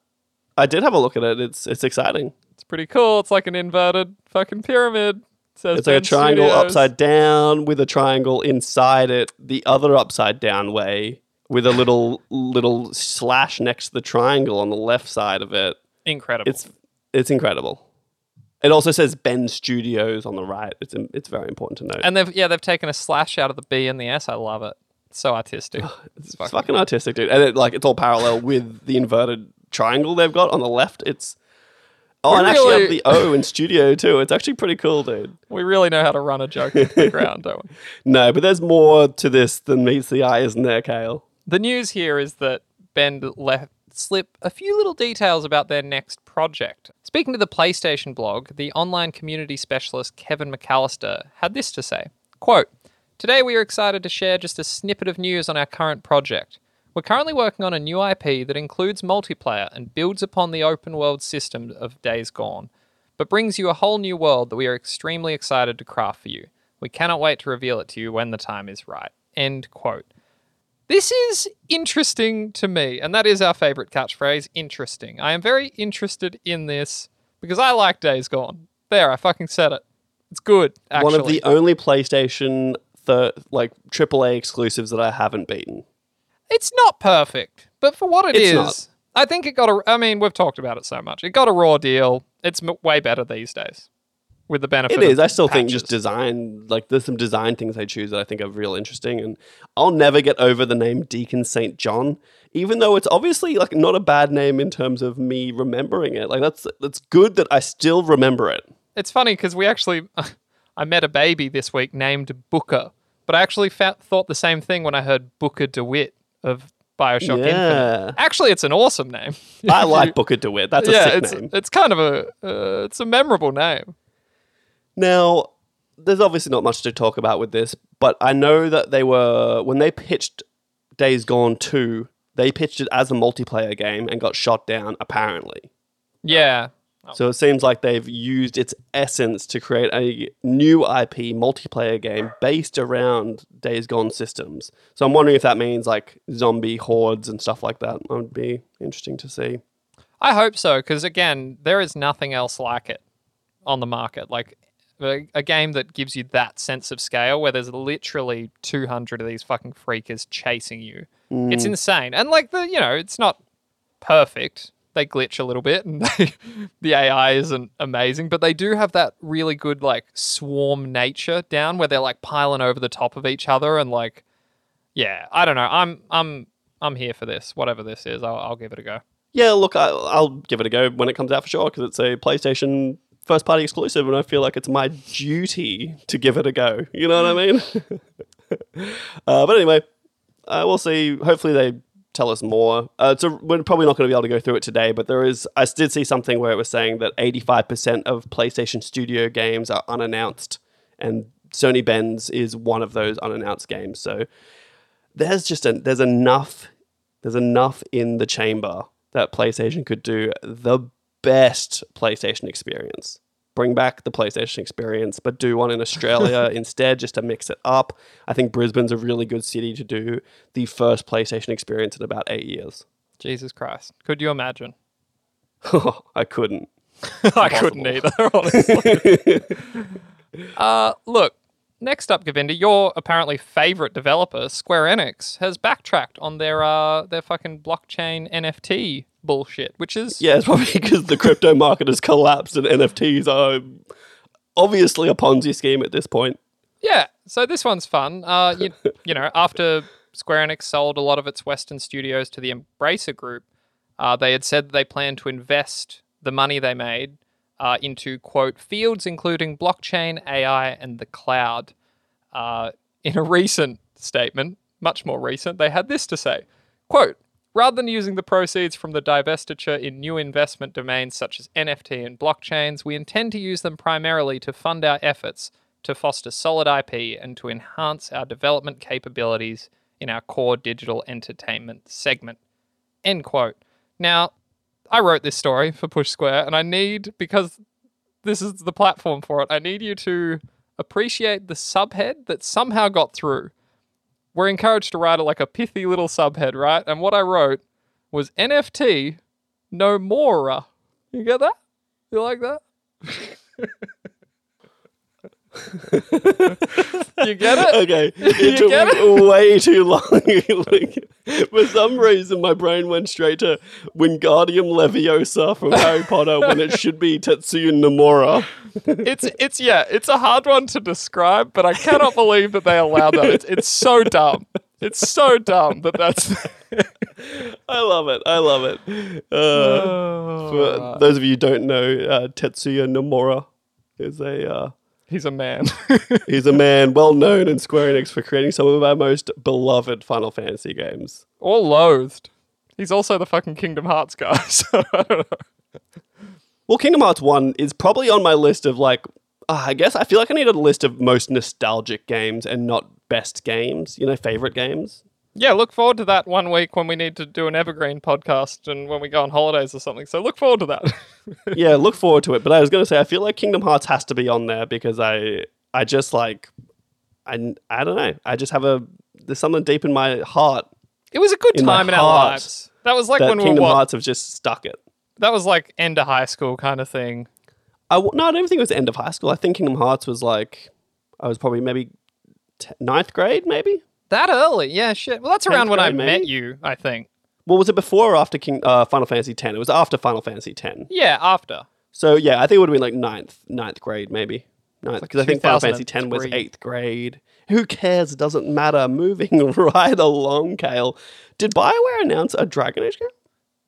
I did have a look at it. It's it's exciting. It's pretty cool. It's like an inverted fucking pyramid. Says It's like a triangle Studios. upside down with a triangle inside it, the other upside down way, with a little little slash next to the triangle on the left side of it. Incredible. It's it's incredible. It also says Bend Studios on the right. It's it's very important to note. and they've yeah they've taken a slash out of the B and the S. I love it. It's so artistic. it's fucking, artistic, dude. And it, like it's all parallel with the inverted triangle they've got on the left. It's oh, We and actually have the O in studio too. It's actually pretty cool, dude. we really know how to run a joke into the ground, don't we? No, but there's more to this than meets the eye, isn't there, Kale? The news here is that Bend left slip a few little details about their next project. Speaking to the PlayStation blog, the online community specialist Kevin McAllister had this to say quote, Today we are excited to share just a snippet of news on our current project. We're currently working on a new IP that includes multiplayer and builds upon the open world system of Days Gone, but brings you a whole new world that we are extremely excited to craft for you. We cannot wait to reveal it to you when the time is right. End quote. This is interesting to me, and that is our favorite catchphrase interesting. I am very interested in this because I like Days Gone. There, I fucking said it. It's good, actually. One of the only PlayStation thir- like AAA exclusives that I haven't beaten. It's not perfect, but for what it It's is, not. I think it got a. I mean, we've talked about it so much. It got a raw deal. It's m- way better these days, with the benefit. It is. I still think just design, like there's some design things they choose that I think are real interesting, and I'll never get over the name Deacon Saint John, even though it's obviously like not a bad name in terms of me remembering it. Like that's that's good that I still remember it. It's funny because we actually, I met a baby this week named Booker, but I actually fa- thought the same thing when I heard Booker DeWitt of Bioshock Yeah. Infinite. Actually, it's an awesome name. I like Booker DeWitt. That's a yeah, sick it's name. it's kind of a uh, it's a memorable name. Now, there's obviously not much to talk about with this, but I know that they were when they pitched Days Gone 2, they pitched it as a multiplayer game and got shot down apparently. Yeah, Oh. So it seems like they've used its essence to create a new IP multiplayer game based around Days Gone systems. So I'm wondering if that means like zombie hordes and stuff like that. That would be interesting to see. I hope so because again, there is nothing else like it on the market. Like a, a game that gives you that sense of scale, where there's literally 200 of these fucking freakers chasing you. It's mm. insane, and like the you know, it's not perfect. They glitch a little bit, and they, the AI isn't amazing, but they do have that really good like swarm nature down, where they're like piling over the top of each other, and like, yeah, I don't know. I'm I'm I'm here for this. Whatever this is, I'll, I'll give it a go. Yeah, look, I, I'll give it a go when it comes out for sure because it's a PlayStation first party exclusive, and I feel like it's my duty to give it a go. You know what I mean? uh, but anyway, uh, we'll see. Hopefully, they tell us more. Uh, a, we're probably not going to be able to go through it today, but there is. I did see something where it was saying that 85% of PlayStation Studio games are unannounced, and Sony Bend's is one of those unannounced games. So there's just a, there's enough there's enough in the chamber that PlayStation could do the best PlayStation experience. Bring back the PlayStation experience, but do one in Australia instead, just to mix it up. I think Brisbane's a really good city to do the first PlayStation experience in about eight years. Jesus Christ. Could you imagine? I couldn't. I couldn't either, honestly. uh, look, next up, Govinda, your apparently favorite developer, Square Enix, has backtracked on their uh, their fucking blockchain NFT bullshit, which is Yeah, it's probably because the crypto market has collapsed and NFTs are obviously a Ponzi scheme at this point. Yeah, so this one's fun. Uh, you, you know, after Square Enix sold a lot of its Western studios to the Embracer Group, uh, they had said that they planned to invest the money they made uh, into, quote, fields including blockchain, AI, and the cloud. Uh, in a recent statement, much more recent, they had this to say, quote, Rather than using the proceeds from the divestiture in new investment domains such as NFT and blockchains, we intend to use them primarily to fund our efforts to foster solid IP and to enhance our development capabilities in our core digital entertainment segment. End quote. Now, I wrote this story for Push Square, and I need, because this is the platform for it, I need you to appreciate the subhead that somehow got through. We're encouraged to write it like a pithy little subhead, right? And what I wrote was NFT no more. You get that? You like that? you get it? Okay, You it took get me way too long. for some reason, my brain went straight to Wingardium Leviosa from Harry Potter when it should be Tetsuya Nomura. it's it's yeah, it's a hard one to describe, but I cannot believe that they allowed that. It's it's so dumb. It's so dumb that that's. I love it. I love it. Uh, for those of you who don't know, uh, Tetsuya Nomura is a uh, He's a man. he's a man well known in Square Enix for creating some of our most beloved Final Fantasy games. or loathed. He's also the fucking Kingdom Hearts guy. So I don't know. Well, Kingdom Hearts 1 is probably on my list of like, uh, I guess I feel like I need a list of most nostalgic games and not best games, you know, favorite games. Yeah, look forward to that one week when we need to do an evergreen podcast and when we go on holidays or something. So look forward to that. yeah, look forward to it. But I was going to say, I feel like Kingdom Hearts has to be on there because I, I just like, I, I don't know. I just have a, there's something deep in my heart It was a good In time in our lives. That was like that when we Kingdom were what? Hearts have just stuck it. That was like end of high school kind of thing. I no, I don't think it was end of high school. I think Kingdom Hearts was like I was probably maybe t- ninth grade, maybe. That early, yeah, shit. Well, that's around when I grade, met you, I think. Well, was it before or after King uh, Final Fantasy X? It was after Final Fantasy X. Yeah, after. So yeah, I think it would have been like ninth, ninth grade maybe. Ninth, because I think Final Fantasy X was eighth grade. Who cares? It doesn't matter. Moving right along, Kale. Did Bioware announce a Dragon Age game?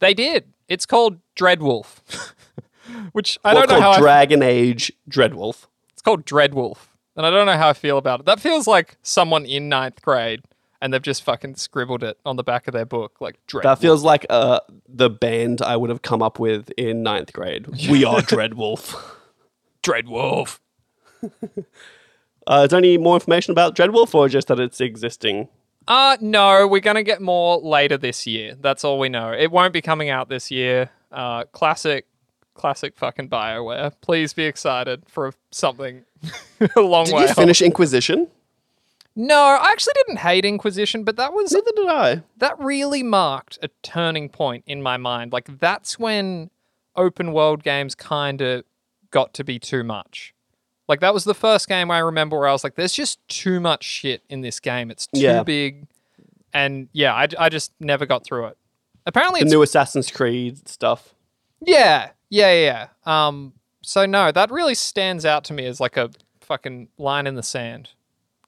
They did. It's called Dreadwolf, which I Well, don't know how. called I, Dragon Age Dreadwolf. it's called Dreadwolf, and I don't know how I feel about it. That feels like someone in ninth grade, and they've just fucking scribbled it on the back of their book, like Dreadwolf. That feels like uh, the band I would have come up with in ninth grade. We are Dreadwolf. Dreadwolf. Uh, is there any more information about Dreadwolf or just that it's existing? Uh no, we're gonna get more later this year. That's all we know. It won't be coming out this year. Uh, classic, classic fucking Bioware. Please be excited for something a long Did way. you off. finish Inquisition? No, I actually didn't hate Inquisition, but that was Neither did I. that really marked a turning point in my mind. Like that's when open world games kind of got to be too much. Like that was the first game I remember where I was like, "There's just too much shit in this game. It's too Yeah. big," and yeah, I, I just never got through it. Apparently, The new Assassin's Creed stuff. yeah, yeah, yeah. yeah. Um, so no, that really stands out to me as like a fucking line in the sand.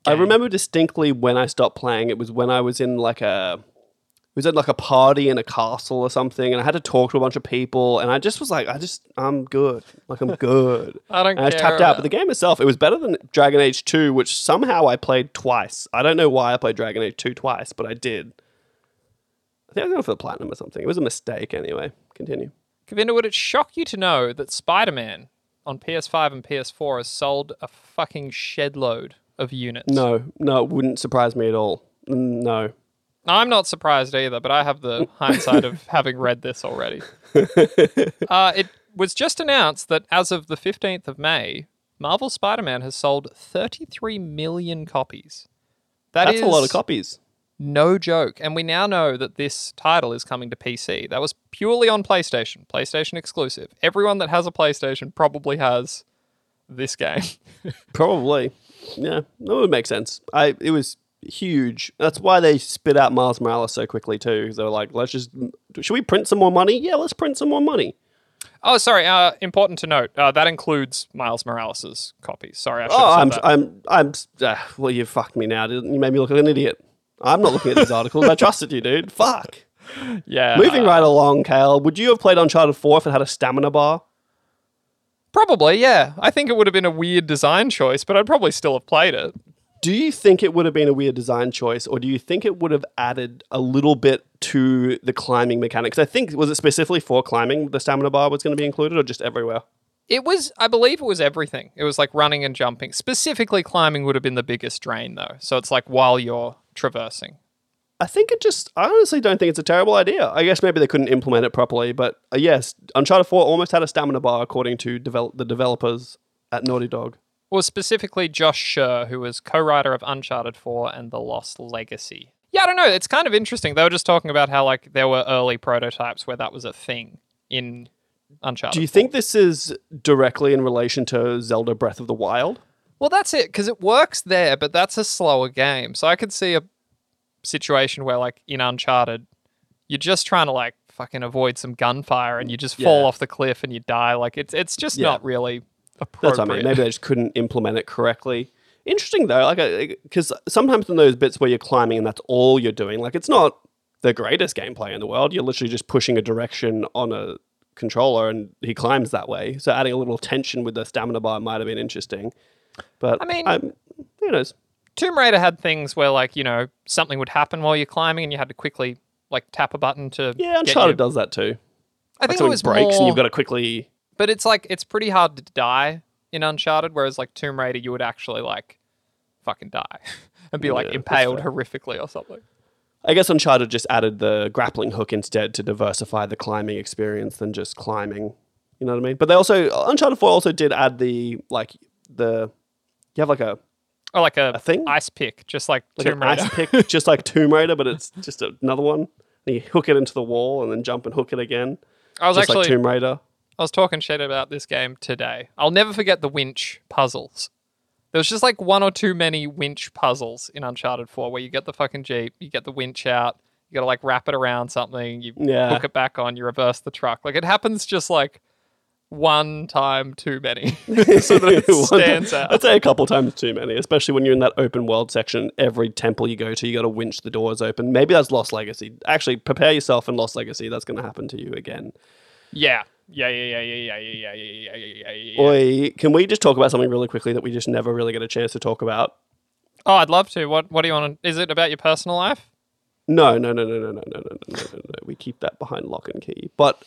I remember distinctly when I stopped playing. It was when I was in like a, it was at like a party in a castle or something, and I had to talk to a bunch of people, and I just was like, I just, I'm good, like I'm good. I don't and I just tapped out. But the game itself, it was better than Dragon Age Two, which somehow I played twice. I don't know why I played Dragon Age Two twice, but I did. I think I was going for the platinum or something. It was a mistake anyway. Continue. Govinda, would it shock you to know that Spider Man on PS5 and PS4 has sold a fucking shed load of units? No, no, it wouldn't surprise me at all. No. I'm not surprised either, but I have the hindsight of having read this already. Uh, it was just announced that as of the 15th of May, Marvel Spider Man has sold 33 million copies. That That's a lot of copies. No joke. And we now know that this title is coming to PC. That was purely on PlayStation, PlayStation exclusive. Everyone that has a PlayStation probably has this game. Probably. Yeah, that would make sense. I it was huge. That's why they spit out Miles Morales so quickly too. Because they were like, let's just should we print some more money? Yeah, let's print some more money. oh, sorry. Uh, important to note uh, that includes Miles Morales' copies. Sorry, I should Oh, have I'm that. I'm I'm uh, well, you fucked me now. didn't You You made me look like an idiot. I'm not looking at these articles. I trusted you, dude. Fuck. yeah. Moving uh, right along, Kale. Would you have played Uncharted 4 if it had a stamina bar? Probably, yeah. I think it would have been a weird design choice, but I'd probably still have played it. Do you think it would have been a weird design choice, or do you think it would have added a little bit to the climbing mechanics? I think was it specifically for climbing the stamina bar was going to be included, or just everywhere? It was, I believe it was everything. It was like running and jumping. Specifically, climbing would have been the biggest drain, though. So it's like while you're traversing. I think it just. I honestly don't think it's a terrible idea. I guess maybe they couldn't implement it properly, but uh, yes, Uncharted 4 almost had a stamina bar according to develop the developers at Naughty Dog. Or specifically, Josh Scherr, who was co writer of Uncharted 4 and The Lost Legacy. Yeah, I don't know. It's kind of interesting. They were just talking about how, like, there were early prototypes where that was a thing in Uncharted. Do you 4. think this is directly in relation to Zelda Breath of the Wild? Well, that's it, because it works there, but that's a slower game. So I could see a situation where, like, in Uncharted, you're just trying to, like, fucking avoid some gunfire and you just fall off the cliff and you die. Like, it's it's just Yeah. not really appropriate. That's what I mean. Maybe they just couldn't implement it correctly. Interesting though, like uh, because sometimes in those bits where you're climbing and that's all you're doing, like it's not the greatest gameplay in the world. You're literally just pushing a direction on a controller, and he climbs that way. So adding a little tension with the stamina bar might have been interesting. But I mean- I'm, who knows? Tomb Raider had things where, like, you know, something would happen while you're climbing and you had to quickly, like, tap a button to. Yeah, Uncharted you- does that too. I Like think it was breaks more, and you've got to quickly. but it's like it's pretty hard to die in Uncharted, whereas like Tomb Raider, you would actually like fucking die and be like Yeah, that's impaled horrifically or something. I guess Uncharted just added the grappling hook instead to diversify the climbing experience than just climbing. You know what I mean? But they also Uncharted 4 also did add the like the you have like a Oh, like a, a thing, ice pick, just like, like Tomb Raider. ice pick, just like Tomb Raider, but it's just another one. And you hook it into the wall and then jump and hook it again, I was actually like Tomb Raider. I was talking shit about this game today. I'll never forget the winch puzzles. There was just like one or two many winch puzzles in Uncharted 4 where you get the fucking Jeep, you get the winch out, you gotta like wrap it around something, you Yeah. hook it back on, you reverse the truck. Like it happens just like one time too many. so that it stands out. I'd say a couple times too many, especially when you're in that open world section. Every temple you go to, you got to winch the doors open. Maybe that's Lost Legacy. Actually, prepare yourself in Lost Legacy. That's going to happen to you again. Yeah. Yeah, yeah, yeah, yeah, yeah, yeah, yeah, yeah, yeah, yeah. Oi, can we just talk about something really quickly that we just never really get a chance to talk about? Oh, I'd love to. What what do you want to Is it about your personal life? No, no, no, no, no, no, no, no, no, no, no. We keep that behind lock and key. But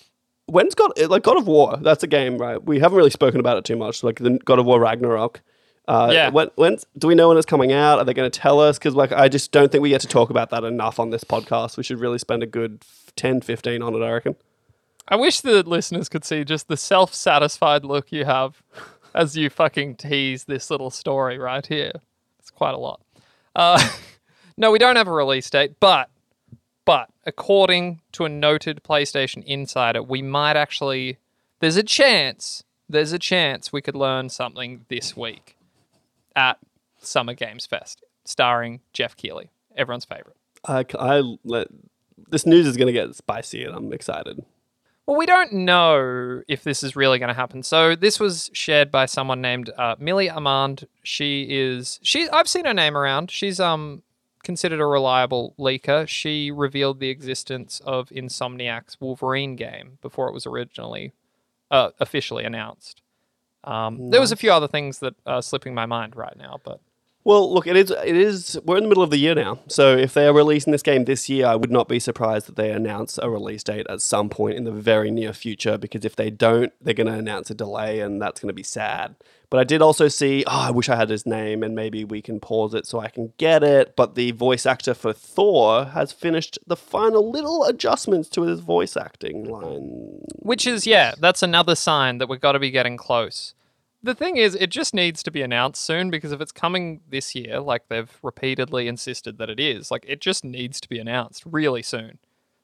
when's God like God of War? That's a game, right? We haven't really spoken about it too much. Like the God of War Ragnarok. Uh, Yeah. When, when do we know when it's coming out? Are they going to tell us? Because like I just don't think we get to talk about that enough on this podcast. We should really spend a good 10, 15 on it. I reckon. I wish the listeners could see just the self satisfied look you have as you fucking tease this little story right here. It's quite a lot. Uh, no, we don't have a release date, but but according to a noted PlayStation insider, we might actually there's a chance there's a chance we could learn something this week at Summer Games Fest, starring Geoff Keighley, everyone's favorite. I, I let this news is going to get spicy, and I'm excited. Well, we don't know if this is really going to happen. So this was shared by someone named uh, Millie Amand. She is she. I've seen her name around. She's um considered a reliable leaker. She revealed the existence of Insomniac's Wolverine game before it was originally uh, officially announced. Um, There was a few other things that are slipping my mind right now, but Well, look, it is. It is. We're in the middle of the year now, so if they are releasing this game this year, I would not be surprised that they announce a release date at some point in the very near future. Because if they don't, they're going to announce a delay, and that's going to be sad. But I did also see. Oh, I wish I had his name, and maybe we can pause it so I can get it. But the voice actor for Thor has finished the final little adjustments to his voice acting line. Which is, yeah, that's another sign that we've got to be getting close. The thing is, it just needs to be announced soon because if it's coming this year, like they've repeatedly insisted that it is, like it just needs to be announced really soon.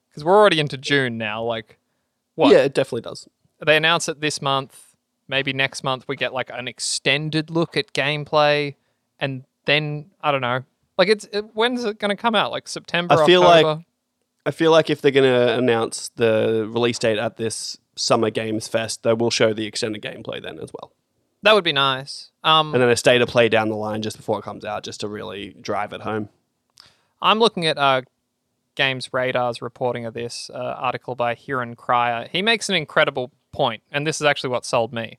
Because we're already into June now. Like, what? Yeah, it definitely does. They announce it this month. Maybe next month we get like an extended look at gameplay. And then, I don't know. Like, it's it, when's it going to come out? Like September, I feel like- I feel like if they're going to announce the release date at this Summer Games Fest, they will show the extended gameplay then as well. That would be nice. Um, And then a state of play down the line just before it comes out, just to really drive it home. I'm looking at uh, Games Radar's reporting of this uh, article by Hirun Cryer. He makes an incredible point, and this is actually what sold me.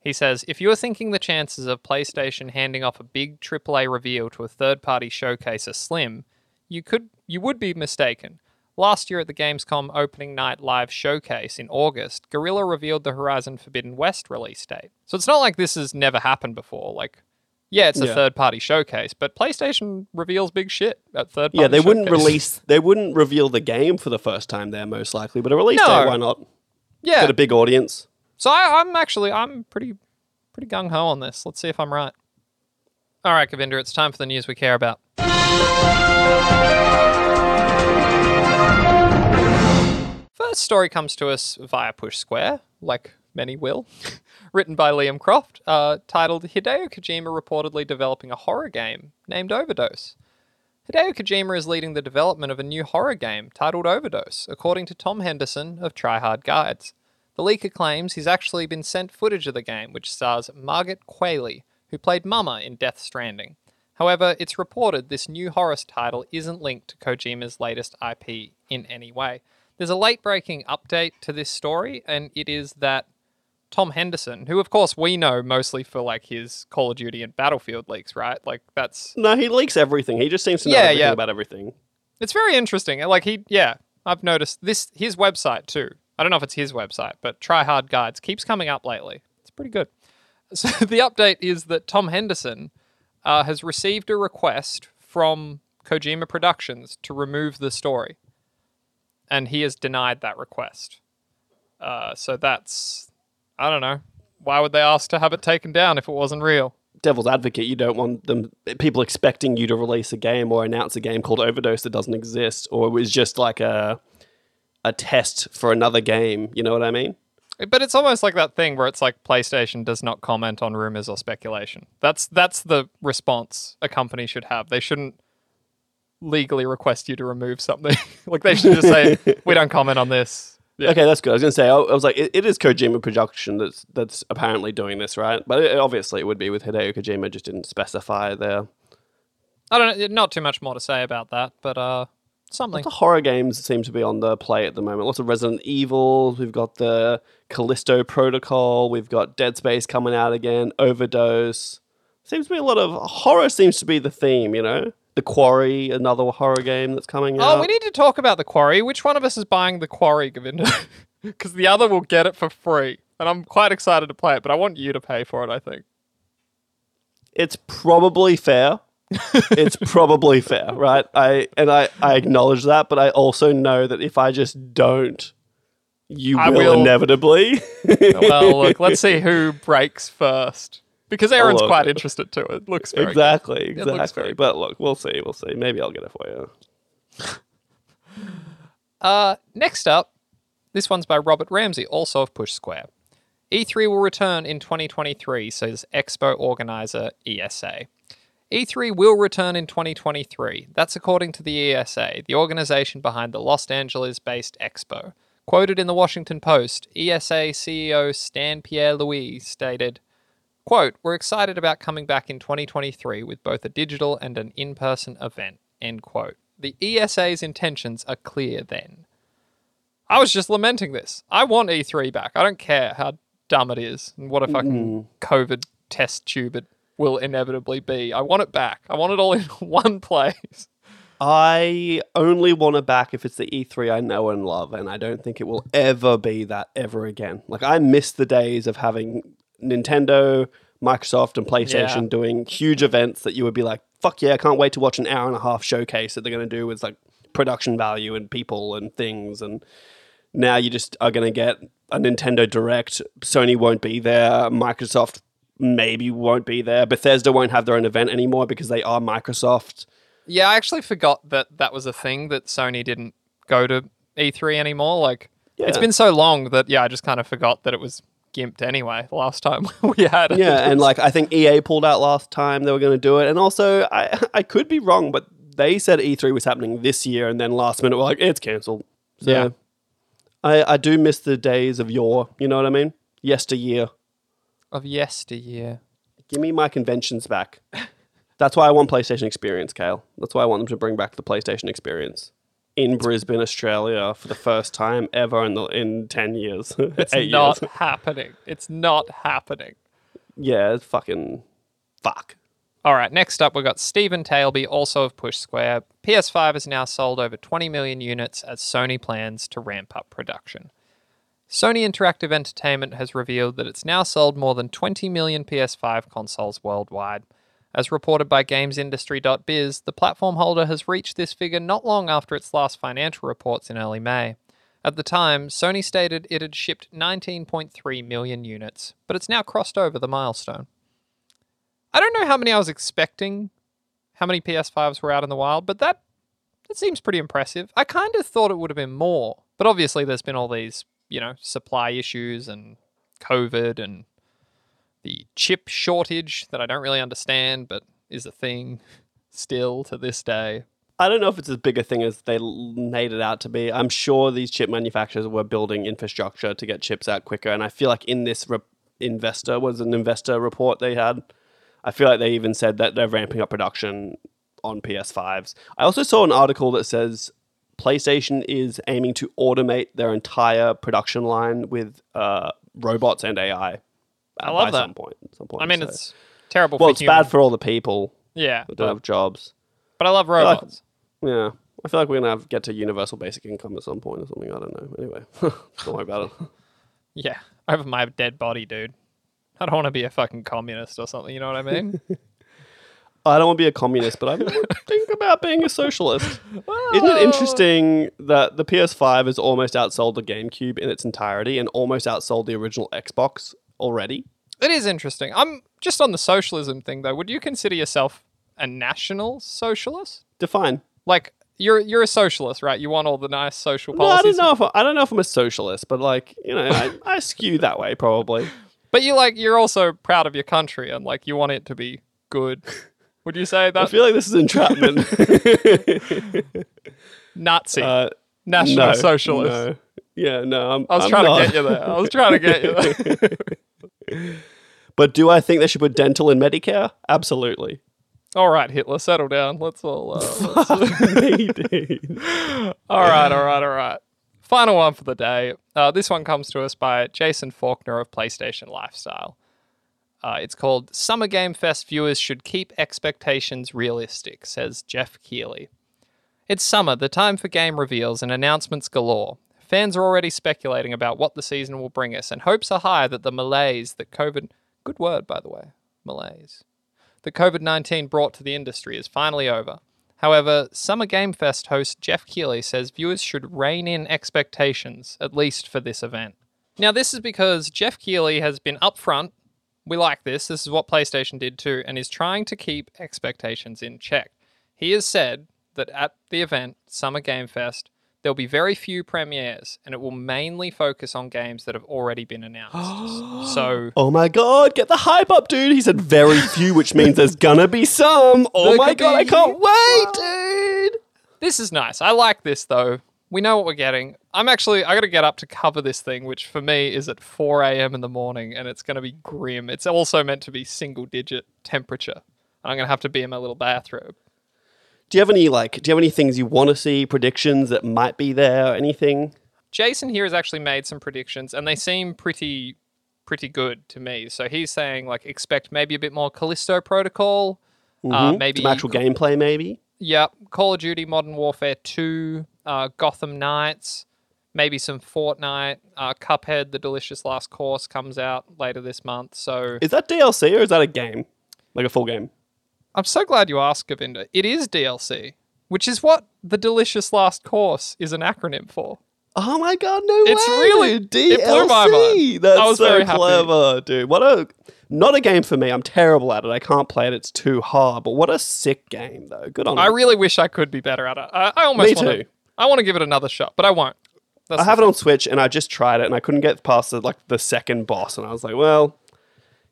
He says, if you are thinking the chances of PlayStation handing off a big AAA reveal to a third-party showcase are slim, you could you would be mistaken. Last year at the Gamescom opening night live showcase in August, Guerrilla revealed the Horizon Forbidden West release date. So it's not like this has never happened before. Like, yeah, it's a Yeah. third-party showcase, but PlayStation reveals big shit at third-party. Yeah, they wouldn't release, they wouldn't reveal the game for the first time there, most likely. But a release No. date, why not? Yeah, Get a big audience. So I, I'm actually I'm pretty pretty gung ho on this. Let's see if I'm right. All right, Govinda, it's time for the news we care about. First story comes to us via Push Square, like many will, written by Liam Croft, uh, titled Hideo Kojima reportedly developing a horror game named Overdose. Hideo Kojima is leading the development of a new horror game titled Overdose, according to Tom Henderson of Try Hard Guides. The leaker claims he's actually been sent footage of the game, which stars Margaret Qualley, who played Mama in Death Stranding. However, it's reported this new horror title isn't linked to Kojima's latest IP in any way. There's a late breaking update to this story, and it is that Tom Henderson, who of course we know mostly for like his Call of Duty and Battlefield leaks, right? Like that's No, he leaks everything. He just seems to know Yeah, everything yeah. about everything. It's very interesting. Like he, yeah, I've noticed this. His website too. I don't know if it's his website, but Try Hard Guides keeps coming up lately. It's pretty good. So the update is that Tom Henderson uh, has received a request from Kojima Productions to remove the story, and he has denied that request. Uh, so that's, I don't know. Why would they ask to have it taken down if it wasn't real? devil's advocate, you don't want them people expecting you to release a game or announce a game called Overdose that doesn't exist, or it was just like a a test for another game. You know what I mean? But it's almost like that thing where it's like PlayStation does not comment on rumors or speculation. That's that's the response a company should have. They shouldn't legally request you to remove something. like they should just say, "We don't comment on this." Yeah. Okay, that's good. I was gonna say, I, I was like, it, it is Kojima Production that's that's apparently doing this, right? But it, obviously, it would be with Hideo Kojima. Just didn't specify there. I don't know. Not too much more to say about that, but uh, something. Lots of horror games seem to be on the play at the moment. Lots of Resident Evil. We've got the Callisto Protocol. We've got Dead Space coming out again. Overdose. Seems to be a lot of horror. Seems to be the theme. You know, The Quarry, another horror game that's coming oh, out. Oh, we need to talk about the quarry. Which one of us is buying the quarry, Govinda? Because the other will get it for free, and I'm quite excited to play it. But I want you to pay for it. I think. it's probably fair. it's probably fair, right? I and I, I acknowledge that, but I also know that if I just don't, you will, will- inevitably. Well, look, let's see who breaks first. Because Aaron's look. quite interested too. It looks very good. exactly, looks very exactly. But look, we'll see, we'll see. Maybe I'll get it for you. Uh, next up, this one's by Robert Ramsey, also of Push Square. E3 will return in 2023, says Expo organizer ESA. E3 will return in 2023. That's according to the ESA, the organization behind the Los Angeles based Expo. Quoted in the Washington Post, ESA CEO Stan Pierre Louis stated, quote, We're excited about coming back in 2023 with both a digital and an in person event. End quote. The ESA's intentions are clear then. I was just lamenting this. I want E3 back. I don't care how dumb it is and what a fucking COVID test tube it will inevitably be. I want it back. I want it all in one place. I only want it back if it's the E3 I know and love, and I don't think it will ever be that ever again. Like I miss the days of having Nintendo, Microsoft, and PlayStation Yeah. doing huge events that you would be like, "Fuck yeah, I can't wait to watch an hour and a half showcase that they're going to do with like production value and people and things." And now you just are going to get a Nintendo Direct. Sony won't be there. Microsoft maybe won't be there. Bethesda won't have their own event anymore because they are Microsoft. Yeah, I actually forgot that that was a thing that Sony didn't go to E3 anymore. Like, it's been so long that, yeah, I just kind of forgot that it was gimped anyway last time we had it. Yeah, and like I think EA pulled out last time they were going to do it, and also I I could be wrong, but they said E3 was happening this year, and then last minute we're like it's cancelled. So Yeah. I I do miss the days of yore. You know what I mean? Yesteryear. of yesteryear. Give me my conventions back. That's why I want PlayStation Experience, Kale. That's why I want them to bring back the PlayStation Experience in Brisbane, Australia, for the first time ever in the in ten years. It's not years. happening. It's not happening. Yeah, it's fucking fuck. All right, next up, we've got Stephen Tailby, also of Push Square. PS5 has now sold over 20 million units as Sony plans to ramp up production. Sony Interactive Entertainment has revealed that it's now sold more than 20 million PS5 consoles worldwide. As reported by GamesIndustry.biz, the platform holder has reached this figure not long after its last financial reports in early May. At the time, Sony stated it had shipped 19.3 million units, but it's now crossed over the milestone. I don't know how many I was expecting, how many PS5s were out in the wild, but that that seems pretty impressive. I kind of thought it would have been more, but obviously there's been all these, you know, supply issues and COVID and the chip shortage that I don't really understand, but is a thing still to this day. I don't know if it's as big a thing as they made it out to be. I'm sure these chip manufacturers were building infrastructure to get chips out quicker, and I feel like in this re- investor was an investor report they had. I feel like they even said that they're ramping up production on PS5s. I also saw an article that says PlayStation is aiming to automate their entire production line with uh, robots and AI. I love that. Some point, some point. I mean, so- it's terrible well, it's humans. bad for all the people yeah, that don't but, have jobs. but I love like- robots. Yeah. I feel like we're gonna have get to universal basic income at some point or something. I don't know. Anyway, don't worry about it. yeah, over my dead body, dude. I don't want to be a fucking communist or something. You know what I mean? I don't want to be a communist, but I think about being a socialist. Isn't it interesting that the PS5 has almost outsold the GameCube in its entirety and almost outsold the original Xbox already? It is interesting. I'm just on the socialism thing though. Would you consider yourself a national socialist? Define. Like you're you're a socialist, right? You want all the nice social No, I policies. don't know if I, I don't know if I'm a socialist, but like you know, I, I skew that way probably. But you like you're also proud of your country and like you want it to be good. Would you say that? I feel like this is entrapment. Nazi uh, national no, socialist? No. Yeah, no. I'm, I was I'm trying not. to get you there. I was trying to get you there. But do I think they should put dental in Medicare? Absolutely. all right, Hitler, settle down. Let's all. Uh, let's- all right, all right, all right. Final one for the day. Uh, this one comes to us by Jason Faulkner of PlayStation Lifestyle. Uh, it's called Summer Game Fest viewers should keep expectations realistic, says Geoff Keighley. It's summer, the time for game reveals and announcements galore. Fans are already speculating about what the season will bring us, and hopes are high that the malaise that COVID. Good word, by the way. Malaise. That COVID 19 brought to the industry is finally over. However, Summer Game Fest host Geoff Keighley says viewers should rein in expectations, at least for this event. Now, this is because Geoff Keighley has been upfront. We like this. This is what PlayStation did too, and is trying to keep expectations in check. He has said that at the event, Summer Game Fest, there'll be very few premieres, and it will mainly focus on games that have already been announced. so, Oh my god, get the hype up, dude. He said very few, which means there's gonna be some. Oh my god, be- I can't wait, dude. This is nice. I like this though. We know what we're getting. I'm actually I got to get up to cover this thing, which for me is at 4 a.m. in the morning, and it's going to be grim. It's also meant to be single digit temperature. I'm going to have to be in my little bathrobe. Do you have any like do you have any things you want to see, predictions that might be there, Or anything? Jason here has actually made some predictions, and they seem pretty pretty good to me. So he's saying like expect maybe a bit more Callisto Protocol, uh, Mhm. maybe Some actual gameplay, maybe. Yep, Call of Duty Modern Warfare 2, uh, Gotham Knights, maybe some Fortnite, uh, Cuphead, The Delicious Last Course comes out later this month. So Is that DLC or is that a game? Like a full game? I'm so glad you asked, Govinda. It is DLC, which is what The Delicious Last Course is an acronym for. Oh my god, no It's way! really- dude. it blew my DLC. mind. That's I was so very happy. clever, dude. What a not a game for me. I'm terrible at it. I can't play it. It's too hard. But what a sick game, though. Good on I you. really wish I could be better at it. I, I almost Me want too. to. I want to give it another shot, but I won't. That's I have it on Switch, and I just tried it, and I couldn't get past the, like the second boss, and I was like, well.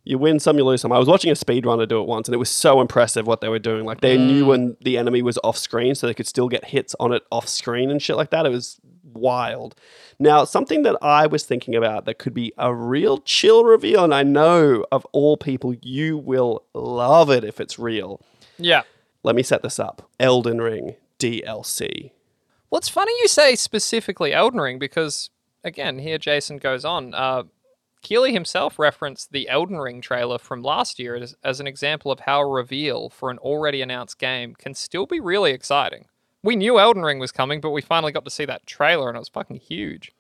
You win some, you lose some. I was watching a speedrunner do it once, and it was so impressive what they were doing. Like they knew when the enemy was off screen, so they could still get hits on it off screen and shit like that. It was wild. Now, something that I was thinking about that could be a real chill reveal, and I know of all people, you will love it if it's real. Yeah. Let me set this up Elden Ring DLC. Well, it's funny you say specifically Elden Ring because, again, here Jason goes on. Uh, Keighley himself referenced the Elden Ring trailer from last year as, as an example of how a reveal for an already announced game can still be really exciting. We knew Elden Ring was coming, but we finally got to see that trailer and it was fucking huge.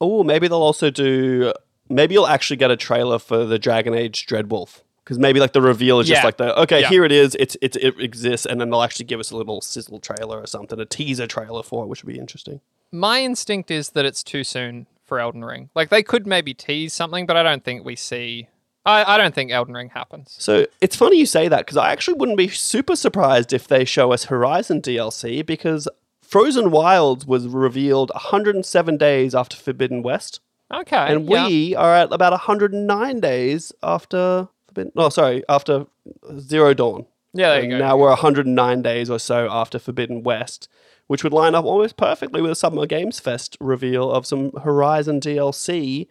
Oh, maybe they'll also do. Maybe you'll actually get a trailer for the Dragon Age Dreadwolf. Because maybe like the reveal is just like the okay, Yeah. here it is, it's, it's it exists, and then they'll actually give us a little sizzle trailer or something, a teaser trailer for it, which would be interesting. My instinct is that it's too soon for Elden Ring. Like, they could maybe tease something, but I don't think we see. I, I don't think Elden Ring happens. So it's funny you say that because I actually wouldn't be super surprised if they show us Horizon DLC because Frozen Wilds was revealed 107 days after Forbidden West, Okay. and yeah. we are at about 109 days after Forbidden. No, sorry, after Zero Dawn. Yeah, you go. now we're 109 days or so after Forbidden West, which would line up almost perfectly with a Summer Games Fest reveal of some Horizon DLC,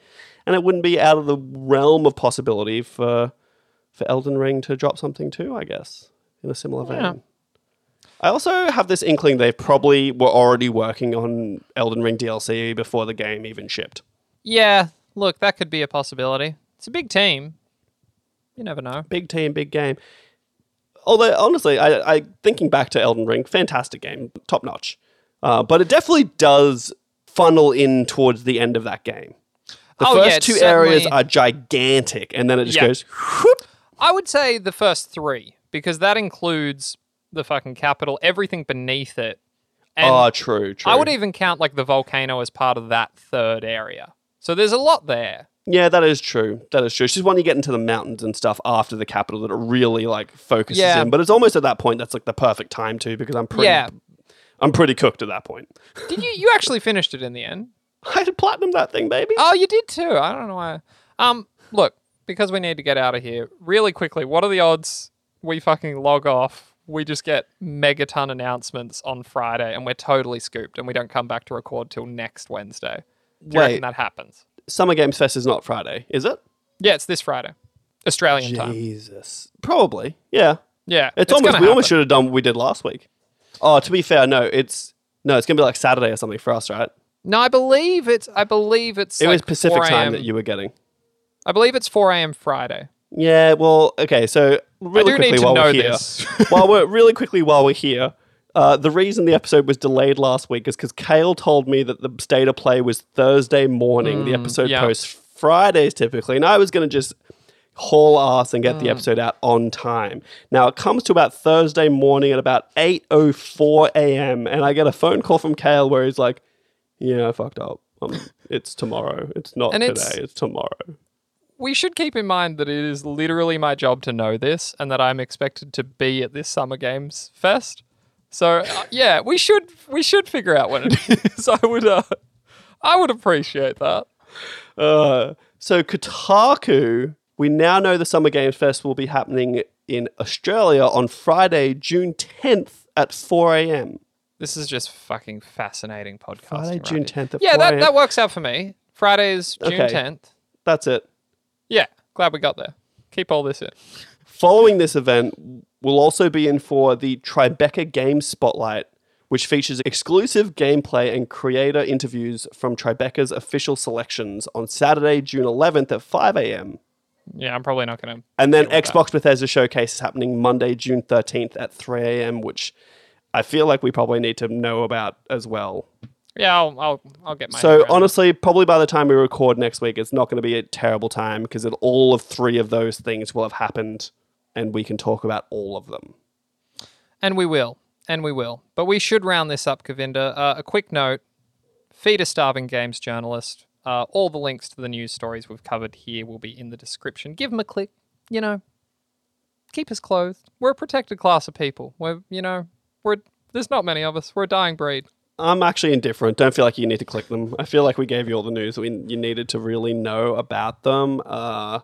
and it wouldn't be out of the realm of possibility for for Elden Ring to drop something too. I guess in a similar vein. Yeah. I also have this inkling they probably were already working on Elden Ring DLC before the game even shipped. Yeah, look, that could be a possibility. It's a big team. You never know. big team, big game. Although honestly, I, I thinking back to Elden Ring, fantastic game, top notch. Uh, but it definitely does funnel in towards the end of that game. The Oh, first it's two areas are gigantic, and then it just Yeah. goes. whoop. I would say the first three because that includes the fucking capital, everything beneath it. And oh, true, true. I would even count like the volcano as part of that third area. So there's a lot there. Yeah, that is true. That is true. She's when you get into the mountains and stuff after the capital that it really like focuses Yeah. in. But it's almost at that point that's like the perfect time too, because I'm pretty Yeah. I'm pretty cooked at that point. Did you? You actually finished it in the end. I had platinum that thing, baby. Oh, you did too. I don't know why. Um, look, because we need to get out of here really quickly. What are the odds we fucking log off? We just get megaton announcements on Friday, and we're totally scooped, and we don't come back to record till next Wednesday. Do Wait. that happens? Summer Games Fest is not Friday, is it? Yeah, it's this Friday, Australian time. Jesus. Probably. Yeah. Yeah, It's, almost gonna we almost happen. should have done what we did last week. Oh, to be fair, no, it's no, it's gonna be like Saturday or something for us, right? No, I believe it's. I believe it's. It like was Pacific 4 time a.m. that you were getting. I believe it's four a.m. Friday. Yeah, well, okay, so really I do quickly need to while know we're here, this. while we're really quickly while we're here, uh, the reason the episode was delayed last week is because Kale told me that the state of play was Thursday morning. the episode Mm, yeah. posts Fridays typically, and I was going to just haul ass and get Mm. the episode out on time. Now it comes to about Thursday morning at about eight oh four a.m. and I get a phone call from Kale where he's like, "Yeah, I fucked up. Um, it's tomorrow. It's not And today. it's- it's tomorrow." we should keep in mind that it is literally my job to know this and that I'm expected to be at this Summer Games Fest. So uh, yeah, we should we should figure out when it is. I would uh, I would appreciate that. Uh, so Kotaku, we now know the Summer Games Fest will be happening in Australia on Friday, June 10th at 4 a.m. This is just fucking fascinating podcast. Friday, right June 10th Yeah, 4 that, that works out for me. Friday is June Okay. 10th. That's it. Yeah, glad we got there. Keep all this in. Following this event, we'll also be in for the Tribeca Games Spotlight, which features exclusive gameplay and creator interviews from Tribeca's official selections on Saturday, June 11th at 5 a.m. Yeah, I'm probably not going to. And then with that. Xbox Bethesda Showcase is happening Monday, June 13th at 3 a.m., which I feel like we probably need to know about as well. Yeah, I'll, I'll, I'll get my. So, it. honestly, probably by the time we record next week, it's not going to be a terrible time because all of three of those things will have happened and we can talk about all of them. And we will. And we will. But we should round this up, Govinda. Uh, a quick note feed a starving games journalist. Uh, all the links to the news stories we've covered here will be in the description. Give them a click. You know, keep us clothed. We're a protected class of people. We're, you know, we're there's not many of us. We're a dying breed. I'm actually indifferent. Don't feel like you need to click them. I feel like we gave you all the news that we, you needed to really know about them. Uh,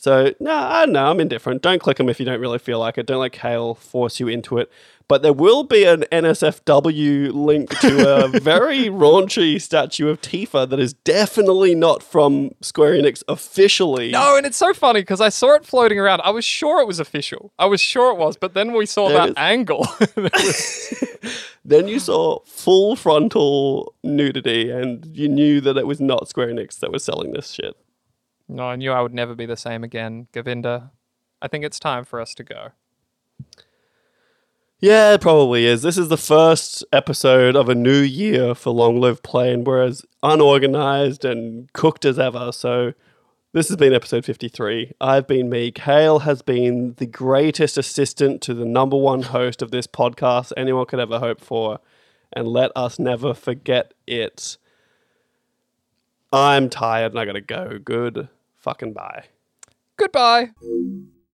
so, no, I don't know. I'm indifferent. Don't click them if you don't really feel like it. Don't let Kale force you into it. But there will be an NSFW link to a very raunchy statue of Tifa that is definitely not from Square Enix officially. No, and it's so funny because I saw it floating around. I was sure it was official. I was sure it was, but then we saw There that is- angle. Then you saw full frontal nudity and you knew that it was not Square Enix that was selling this shit. No, I knew I would never be the same again, Govinda. I think it's time for us to go. Yeah, it probably is. This is the first episode of a new year for Long Live Play, and we're as unorganized and cooked as ever. So, this has been episode 53. I've been me. Kale has been the greatest assistant to the number one host of this podcast anyone could ever hope for. And let us never forget it. I'm tired and I gotta go. Good fucking bye. Goodbye.